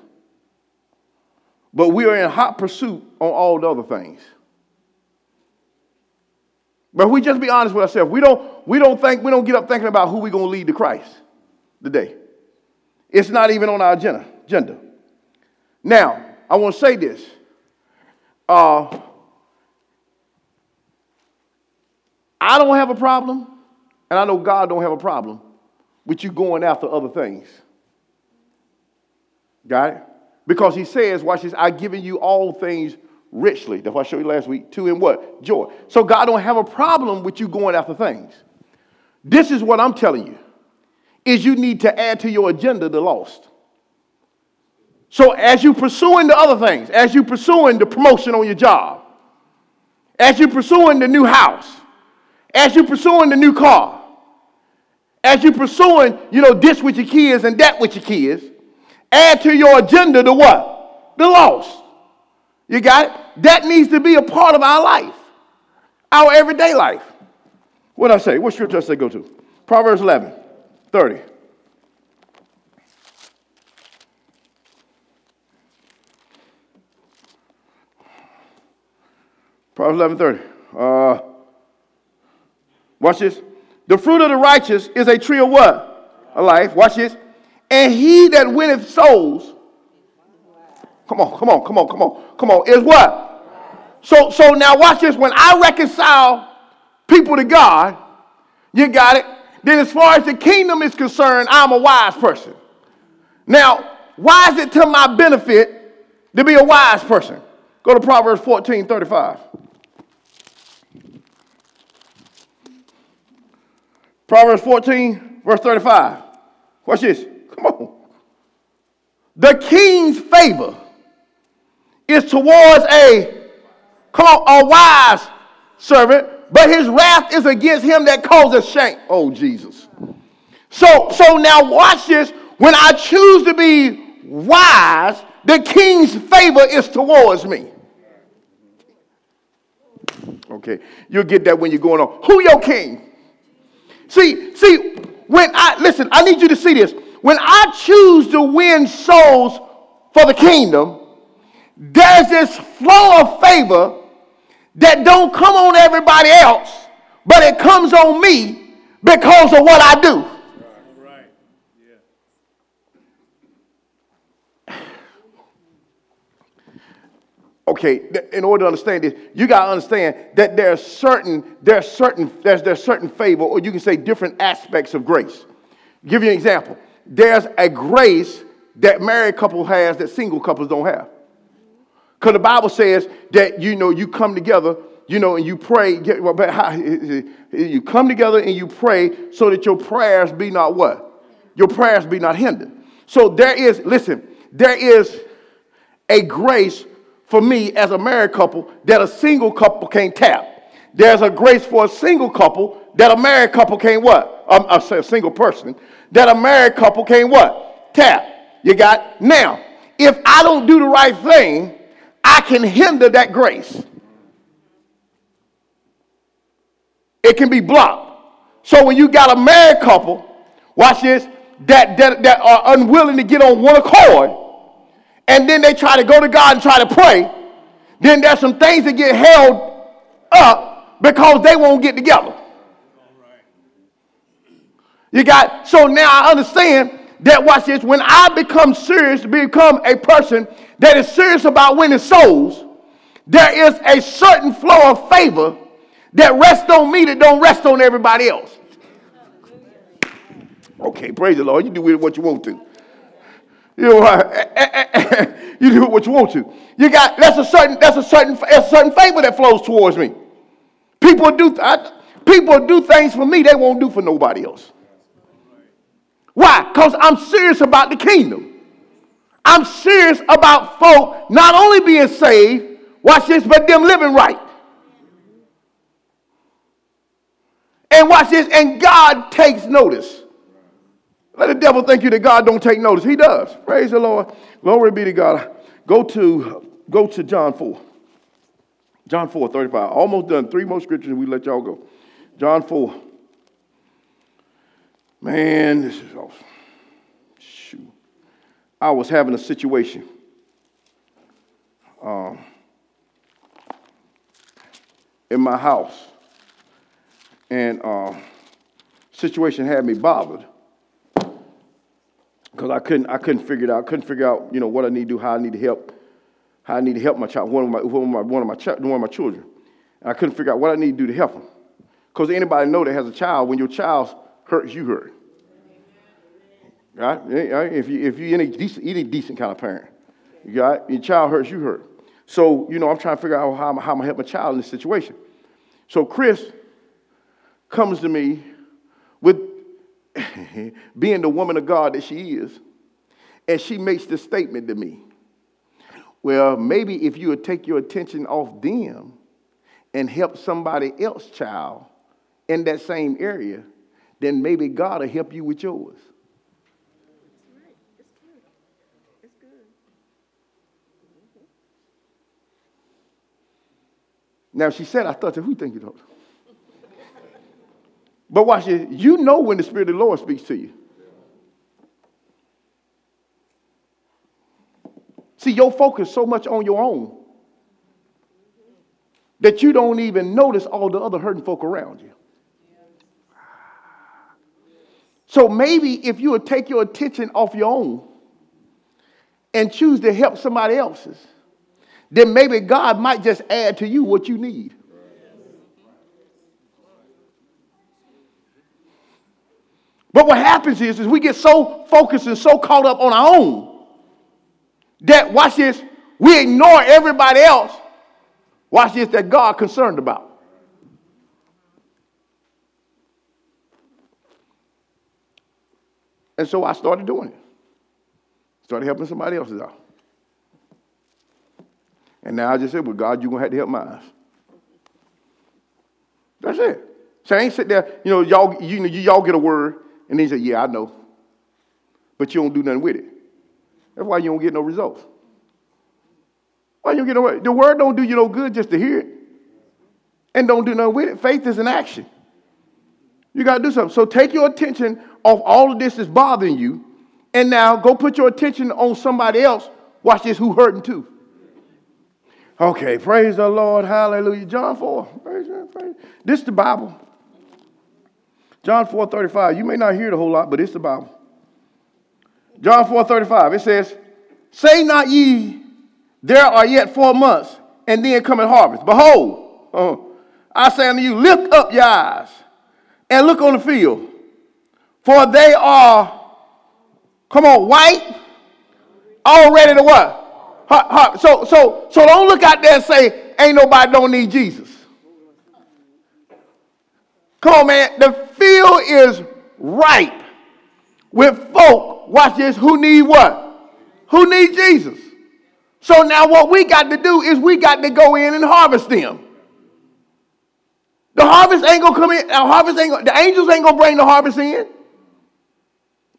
But we are in hot pursuit on all the other things. But if we just be honest with ourselves, we don't, we don't think, we don't get up thinking about who we're going to lead to Christ today. It's not even on our agenda. agenda. Now, I want to say this. Uh, I don't have a problem, and I know God don't have a problem with you going after other things. Got it? Because he says, watch this, I've given you all things richly. That's what I showed you last week. Two in what? Joy. So God don't have a problem with you going after things. This is what I'm telling you. Is you need to add to your agenda the lost. So as you pursuing the other things, as you pursuing the promotion on your job, as you pursuing the new house, as you pursuing the new car, as you pursuing, you know, this with your kids and that with your kids, add to your agenda the what? The lost. You got it? That needs to be a part of our life, our everyday life. What I say? What scripture I say go to? Proverbs 11, 30. Proverbs 11, 30. Uh, watch this. The fruit of the righteous is a tree of what? A life. Watch this. And he that winneth souls, come on, come on, come on, come on, come on, is what? So, so now watch this. When I reconcile people to God, you got it. Then, as far as the kingdom is concerned, I'm a wise person. Now, why is it to my benefit to be a wise person? Go to Proverbs 14 35. Proverbs 14, verse 35. Watch this. Come on. The king's favor is towards a, a wise servant, but his wrath is against him that causes shame. Oh, Jesus. So, so now watch this. When I choose to be wise, the king's favor is towards me. Okay, you'll get that when you're going on. Who your king? See, see, when I listen, I need you to see this. When I choose to win souls for the kingdom, there's this flow of favor that don't come on everybody else, but it comes on me because of what I do. okay, in order to understand this, you got to understand that there's certain, there's certain, there's, there's certain favor, or you can say different aspects of grace. Give you an example. There's a grace that married couple has that single couples don't have. Because the Bible says that, you know, you come together, you know, and you pray, you come together and you pray so that your prayers be not what? Your prayers be not hindered. So there is, listen, there is a grace for me as a married couple that a single couple can't tap. There's a grace for a single couple that a married couple can't what? Um, a single person that a married couple can't what? Tap. You got now. If I don't do the right thing, I can hinder that grace. It can be blocked. So when you got a married couple, watch this, that, that, that are unwilling to get on one accord, and then they try to go to God and try to pray, then there's some things that get held up because they won't get together. You got, so now I understand that, watch this, when I become serious, to become a person that is serious about winning souls, there is a certain flow of favor that rests on me that don't rest on everybody else. Okay, praise the Lord. You do with what you want to. You know, uh, you do what you want to. You got that's a certain that's a certain a certain favor that flows towards me. People do I, people do things for me they won't do for nobody else. Why? Because I'm serious about the kingdom. I'm serious about folk not only being saved, watch this, but them living right. And watch this, and God takes notice. Let the devil think you that God don't take notice. He does. Praise the Lord. Glory be to God. Go to, go to John 4. John 4, 35. Almost done. Three more scriptures and we let y'all go. John 4. Man, this is awesome. I was having a situation. Um, in my house. And uh, situation had me bothered because I couldn't, I couldn't figure it out. I couldn't figure out, you know, what I need to do, how I need to help, how I need to help my child, one of my, one of my, one of my, one of my children. And I couldn't figure out what I need to do to help them. Because anybody know that has a child, when your child hurts, you hurt. Right? If you if you any decent, any decent kind of parent, you got your child hurts, you hurt. So you know, I'm trying to figure out how, how I'm gonna help my child in this situation. So Chris comes to me with being the woman of God that she is, and she makes this statement to me. Well, maybe if you would take your attention off them and help somebody else child in that same area, then maybe God will help you with yours. Now she said, I thought, who think you talking? But watch this. You know when the Spirit of the Lord speaks to you. See, your focus so much on your own that you don't even notice all the other hurting folk around you. So maybe if you would take your attention off your own and choose to help somebody else's, then maybe God might just add to you what you need. But what happens is, is we get so focused and so caught up on our own that, watch this, we ignore everybody else, watch this, that God concerned about. And so I started doing it. Started helping somebody else out. And now I just said, well, God, you're going to have to help mine. That's it. So I ain't sit there, you know, y'all, you, know, y'all get a word, and then you say, yeah, I know. But you don't do nothing with it. That's why you don't get no results. Why you don't get no The word don't do you no good just to hear it. And don't do nothing with it. Faith is an action. You got to do something. So take your attention off all of this that's bothering you, and now go put your attention on somebody else. Watch this, who hurting too. Okay, praise the Lord, hallelujah. John 4, praise, praise. This is the Bible. John 4 35. You may not hear the whole lot, but it's the Bible. John 4 35. It says, Say not ye, there are yet four months, and then coming harvest. Behold, uh, I say unto you, lift up your eyes and look on the field, for they are, come on, white, all ready to what? So, so, so don't look out there and say, ain't nobody don't need Jesus. Come on, man. The field is ripe with folk, watch this, who need what? Who need Jesus. So now what we got to do is we got to go in and harvest them. The harvest ain't gonna come in, the harvest ain't the angels ain't gonna bring the harvest in.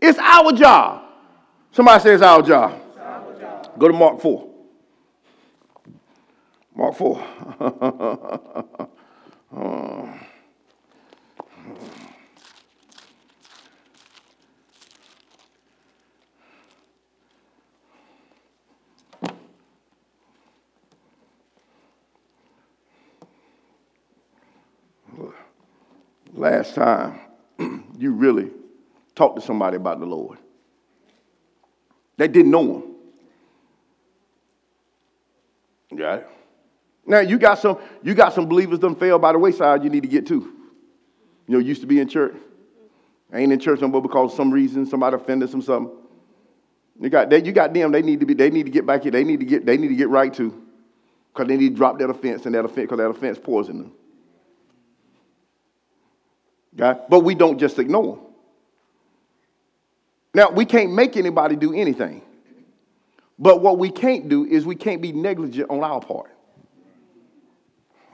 It's our job. Somebody says our job. Go to Mark 4. Mark 4. uh. last time you really talked to somebody about the Lord? They didn't know him. Got it? Now you got some you got some believers done fell by the wayside you need to get to. You know, used to be in church. ain't in church no more because some reason somebody offended some something. You got they, you got them, they need to be they need to get back here. They need to get they need to get right to. Because they need to drop that offense and that offense because that offense poison them. God, but we don't just ignore them. Now, we can't make anybody do anything. But what we can't do is we can't be negligent on our part.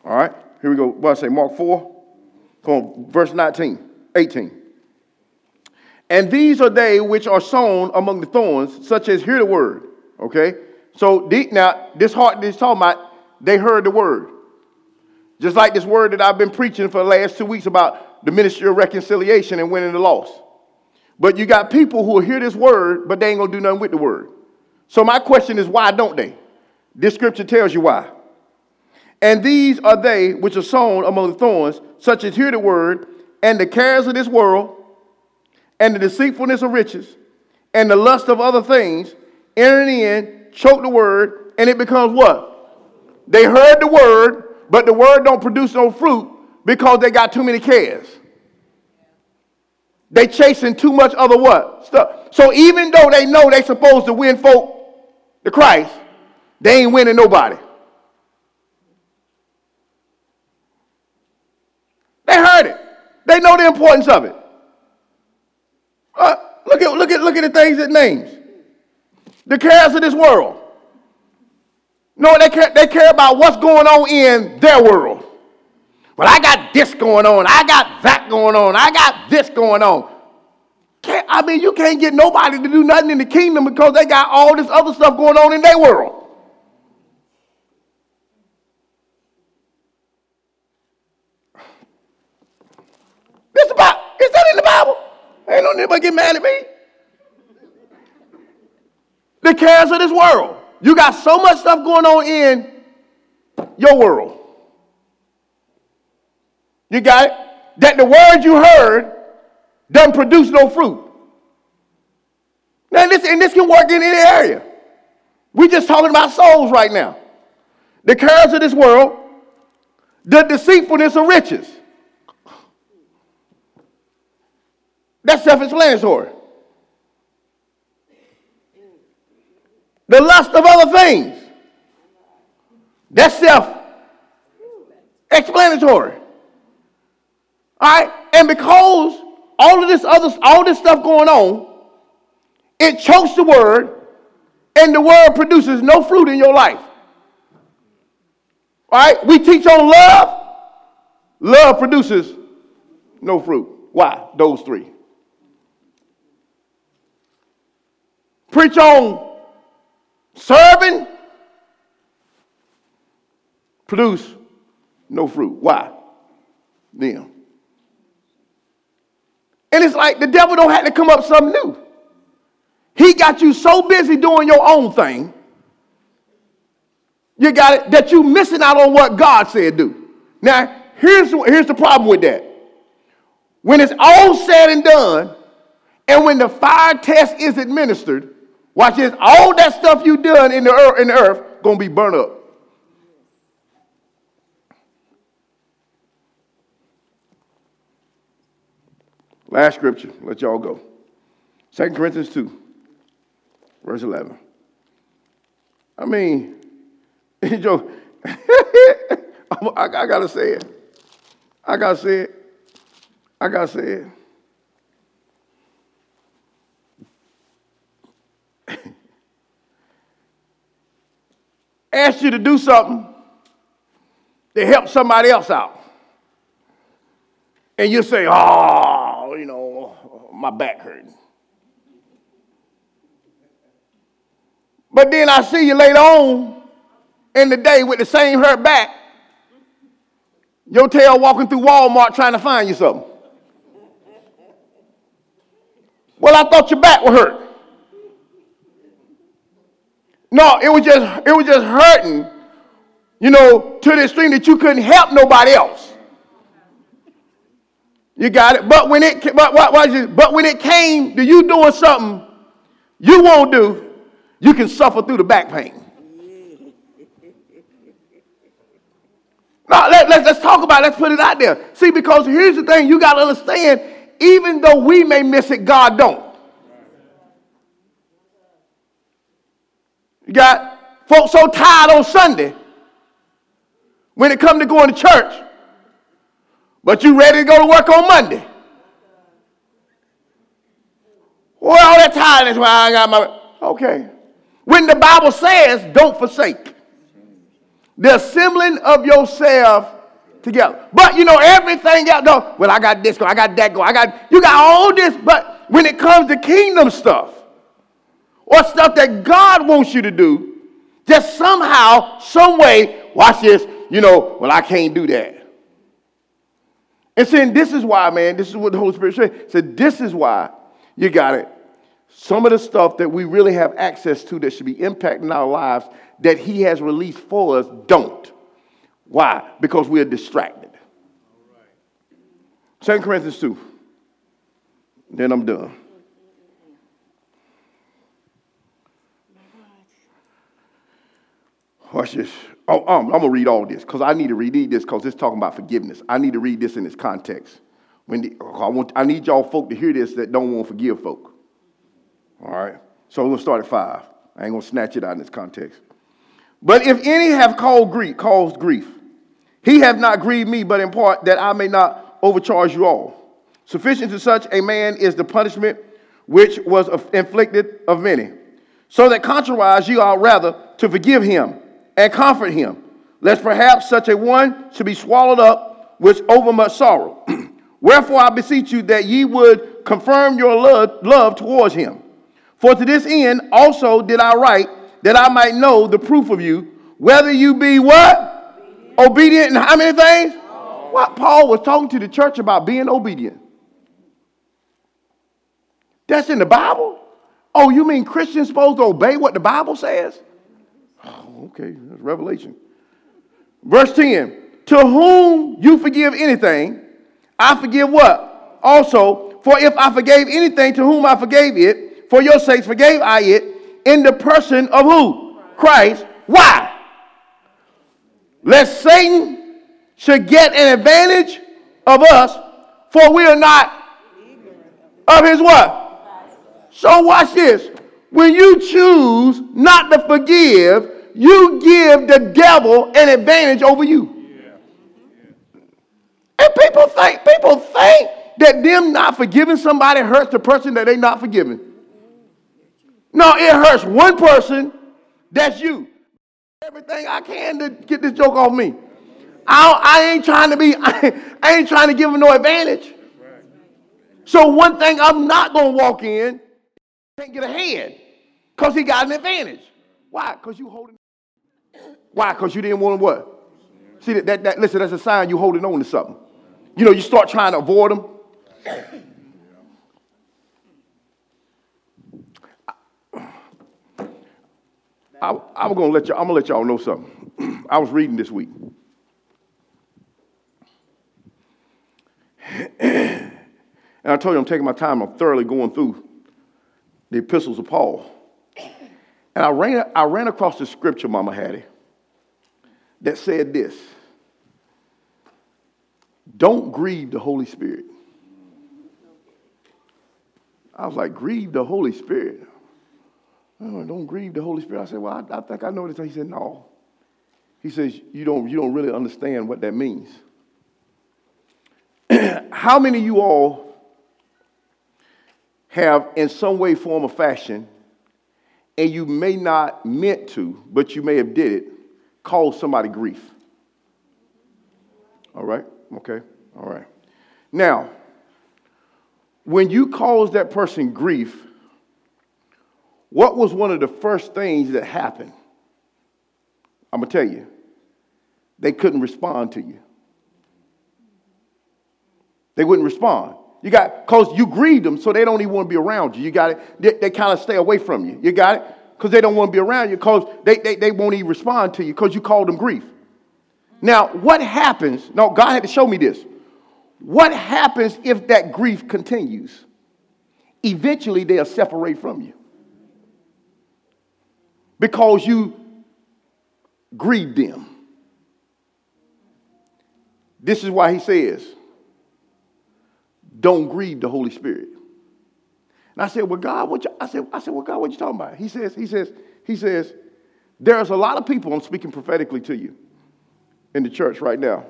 All right, here we go. What I say, Mark 4, come on, verse 19, 18. And these are they which are sown among the thorns, such as hear the word. Okay? So now this heart this talking about, they heard the word. Just like this word that I've been preaching for the last two weeks about the ministry of reconciliation and winning the lost. But you got people who will hear this word, but they ain't gonna do nothing with the word. So my question is, why don't they? This scripture tells you why. And these are they which are sown among the thorns, such as hear the word, and the cares of this world, and the deceitfulness of riches, and the lust of other things, entering in, choke the word, and it becomes what? They heard the word, but the word don't produce no fruit because they got too many cares. They chasing too much other what? Stuff. So even though they know they supposed to win folk to Christ, they ain't winning nobody. They heard it. They know the importance of it. Uh, look at look at look at the things it names. The cares of this world. No, they care, they care about what's going on in their world. Well, I got this going on. I got that going on. I got this going on. I mean, you can't get nobody to do nothing in the kingdom because they got all this other stuff going on in their world. This about is that in the Bible. Ain't no nobody get mad at me. The cares of this world. You got so much stuff going on in your world. You got it? That the word you heard doesn't produce no fruit. Now, this, and this can work in any area. We're just talking about souls right now. The cares of this world, the deceitfulness of riches. That's self explanatory. The lust of other things. That's self explanatory. All right? And because all of this other, all this stuff going on, it chokes the word, and the word produces no fruit in your life. All right? We teach on love. Love produces no fruit. Why? Those three. Preach on serving, produce no fruit. Why? Them. And it's like the devil don't have to come up something new. He got you so busy doing your own thing, you got it, that you missing out on what God said do. Now, here's, here's the problem with that. When it's all said and done, and when the fire test is administered, watch this, all that stuff you done in the earth, in the earth gonna be burnt up. Last scripture, let y'all go. 2 Corinthians 2, verse 11. I mean, Joe, I, I gotta say it. I gotta say it. I gotta say it. Ask you to do something to help somebody else out. And you say, oh, you know, my back hurting. But then I see you later on in the day with the same hurt back, your tail walking through Walmart trying to find you something. Well, I thought your back would hurt. No, it was just it was just hurting, you know, to the extreme that you couldn't help nobody else. You got it. But when it but, but when it came to you doing something you won't do, you can suffer through the back pain. Now, let, let, let's talk about it. Let's put it out there. See, because here's the thing you got to understand even though we may miss it, God don't. You got folks so tired on Sunday when it come to going to church, but you ready to go to work on Monday. Well, all that tiredness, well, I got my, okay. When the Bible says, don't forsake the assembling of yourself together. But you know, everything else, no, well, I got this, go, I got that, go, I got, you got all this, but when it comes to kingdom stuff, or stuff that God wants you to do, just somehow, some way, watch this, you know, well, I can't do that. And saying, this is why, man, this is what the Holy Spirit said. Said, this is why you got it. Some of the stuff that we really have access to that should be impacting our lives that He has released for us don't. Why? Because we are distracted. Second Corinthians 2. Then I'm done. Watch this. Oh, um, I'm going to read all this because I need to read this because it's talking about forgiveness. I need to read this in its context. When the, I, want, I need y'all folk to hear this that don't want to forgive folk. All right? So we're going to start at five. I ain't going to snatch it out in this context. But if any have called grief, caused grief, he have not grieved me, but in part that I may not overcharge you all. Sufficient to such a man is the punishment which was inflicted of many. So that contrariwise you are rather to forgive him and comfort him, lest perhaps such a one should be swallowed up with overmuch sorrow. Wherefore I beseech you that ye would confirm your love, love towards him. For to this end also did I write that I might know the proof of you, whether you be what? Obedient, obedient in how many things? What Paul was talking to the church about being obedient. That's in the Bible? Oh, you mean Christians supposed to obey what the Bible says? Oh, okay, that's Revelation. Verse 10 To whom you forgive anything, I forgive what? Also, for if I forgave anything to whom I forgave it, for your sakes forgave I it, in the person of who? Christ. Why? Lest Satan should get an advantage of us, for we are not of his what? So watch this. When you choose not to forgive, you give the devil an advantage over you. And people think, people think that them not forgiving somebody hurts the person that they not forgiving. No, it hurts one person, that's you. Everything I can to get this joke off me. I, I ain't trying to be, I, I ain't trying to give him no advantage. So one thing I'm not gonna walk in, can't get ahead, because he got an advantage. Why? Because you holding. Why? Because you didn't want to what? See that, that, that listen, that's a sign you holding on to something. You know, you start trying to avoid them. I, I was gonna let you. I'm gonna let y'all know something. I was reading this week, and I told you I'm taking my time. I'm thoroughly going through the epistles of Paul, and I ran. I ran across the scripture, Mama Hattie, that said this: "Don't grieve the Holy Spirit." I was like, "Grieve the Holy Spirit." Oh, don't grieve the Holy Spirit. I said, well, I, I think I know this. He said, no. He says, you don't, you don't really understand what that means. How many of you all have, in some way, form, or fashion, and you may not meant to, but you may have did it, cause somebody grief? All right? Okay? All right. Now, when you cause that person grief, what was one of the first things that happened? I'm going to tell you. They couldn't respond to you. They wouldn't respond. You got, because you grieved them, so they don't even want to be around you. You got it? They, they kind of stay away from you. You got it? Because they don't want to be around you, because they, they, they won't even respond to you, because you called them grief. Now, what happens? No, God had to show me this. What happens if that grief continues? Eventually, they'll separate from you because you grieved them. This is why he says, don't grieve the Holy Spirit. And I said, well, God, what you, I said, I said, well, God, what you talking about? He says, he says, he says, there's a lot of people, I'm speaking prophetically to you in the church right now.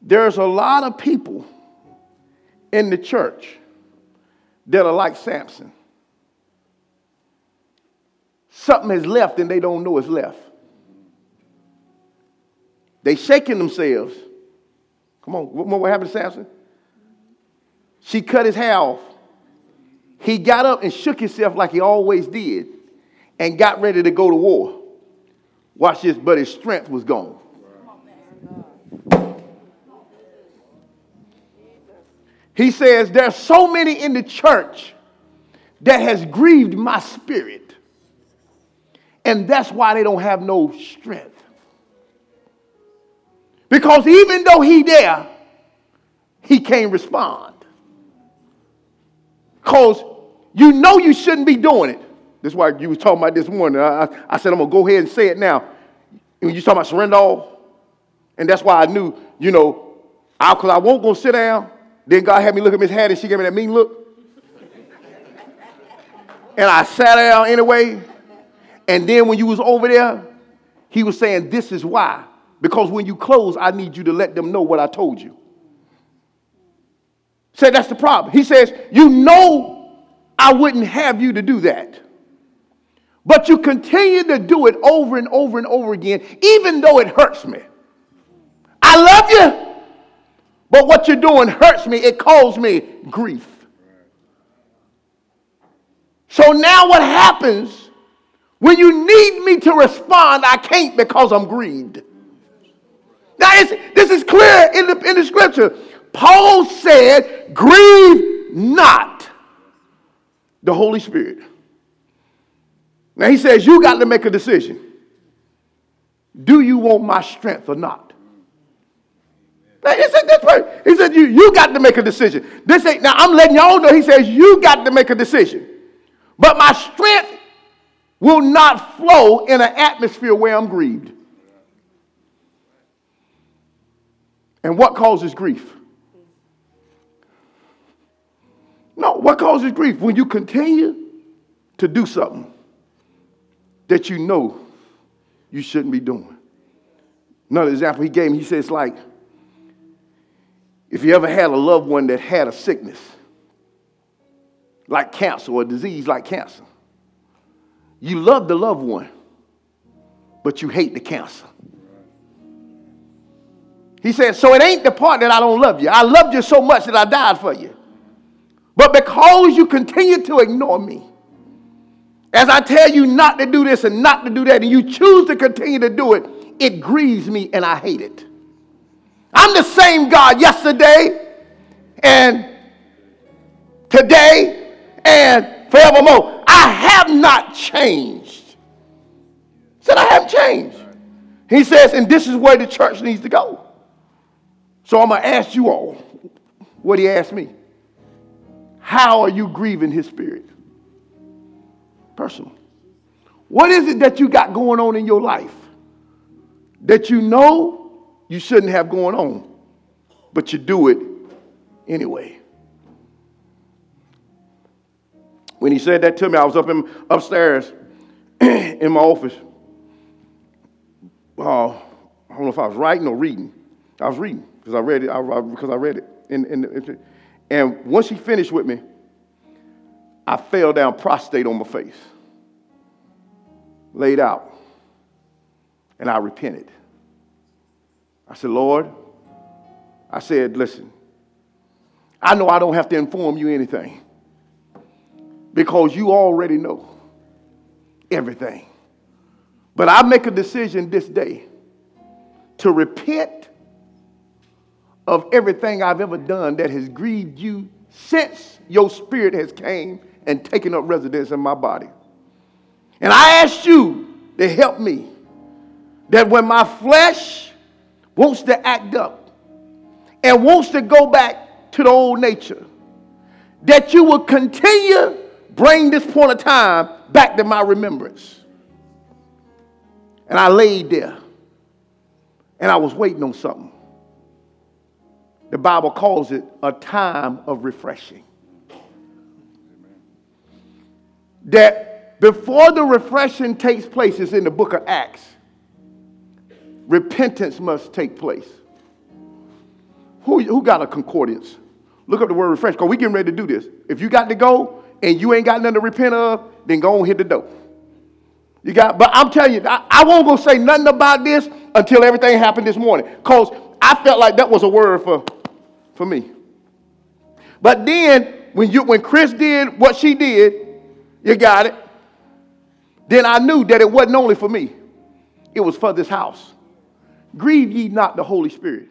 There's a lot of people in the church that are like Samson. Something has left and they don't know it's left. They shaking themselves. Come on, what, what happened to Samson? She cut his hair off. He got up and shook himself like he always did and got ready to go to war. Watch this, but his strength was gone. He says, There's so many in the church that has grieved my spirit and that's why they don't have no strength. Because even though he there, he can't respond. Because you know you shouldn't be doing it. This is why you was talking about this morning. I, I, said, I'm to go ahead and say it now. When you talking about surrender all, and that's why I knew, you know, I, I won't go sit down. Then God had me look at Miss Hattie, she gave me that mean look. and I sat down anyway. And then when you was over there, he was saying, This is why. Because when you close, I need you to let them know what I told you. Say that's the problem. He says, You know I wouldn't have you to do that. But you continue to do it over and over and over again, even though it hurts me. I love you, but what you're doing hurts me. It causes me grief. So now what happens when you need me to respond, I can't because I'm grieved. Now, this is clear in the, in the scripture. Paul said, grieve not the Holy Spirit. Now he says, You got to make a decision. Do you want my strength or not? Now, he said, this way. He said, you, you got to make a decision. This ain't now I'm letting y'all know. He says, You got to make a decision. But my strength will not flow in an atmosphere where I'm grieved. And what causes grief? No, what causes grief? When you continue to do something that you know you shouldn't be doing. Another example he gave me, he says, like, if you ever had a loved one that had a sickness, like cancer or a disease like cancer, you love the loved one, but you hate the cancer. He said, So it ain't the part that I don't love you. I loved you so much that I died for you. But because you continue to ignore me, as I tell you not to do this and not to do that, and you choose to continue to do it, it grieves me and I hate it. I'm the same God yesterday and today forevermore. I have not changed. said, I haven't changed. He says, and this is where the church needs to go. So I'm going to ask you all what he asked me. How are you grieving his spirit? Personal. What is it that you got going on in your life that you know you shouldn't have going on, but you do it anyway? When he said that to me, I was up in, upstairs in my office. Uh, I don't know if I was writing or reading. I was reading because I read it. I, because I read it. In, in, in, and once he finished with me, I fell down prostrate on my face, laid out, and I repented. I said, Lord, I said, listen, I know I don't have to inform you anything because you already know everything. But I make a decision this day to repent of everything I've ever done that has grieved you since your spirit has came and taken up residence in my body. And I ask you to help me that when my flesh wants to act up and wants to go back to the old nature, that you will continue bring this point of time back to my remembrance. And I laid there and I was waiting on something. The Bible calls it a time of refreshing. That before the refreshing takes place, is in the book of Acts, repentance must take place. Who, who got a concordance? Look up the word refresh, because we getting ready to do this. If you got to go and you ain't got nothing to repent of, then go and hit the door. You got, but I'm telling you, I, I won't go say nothing about this until everything happened this morning. Because I felt like that was a word for for me. But then when you when Chris did what she did, you got it. Then I knew that it wasn't only for me, it was for this house. Grieve ye not the Holy Spirit.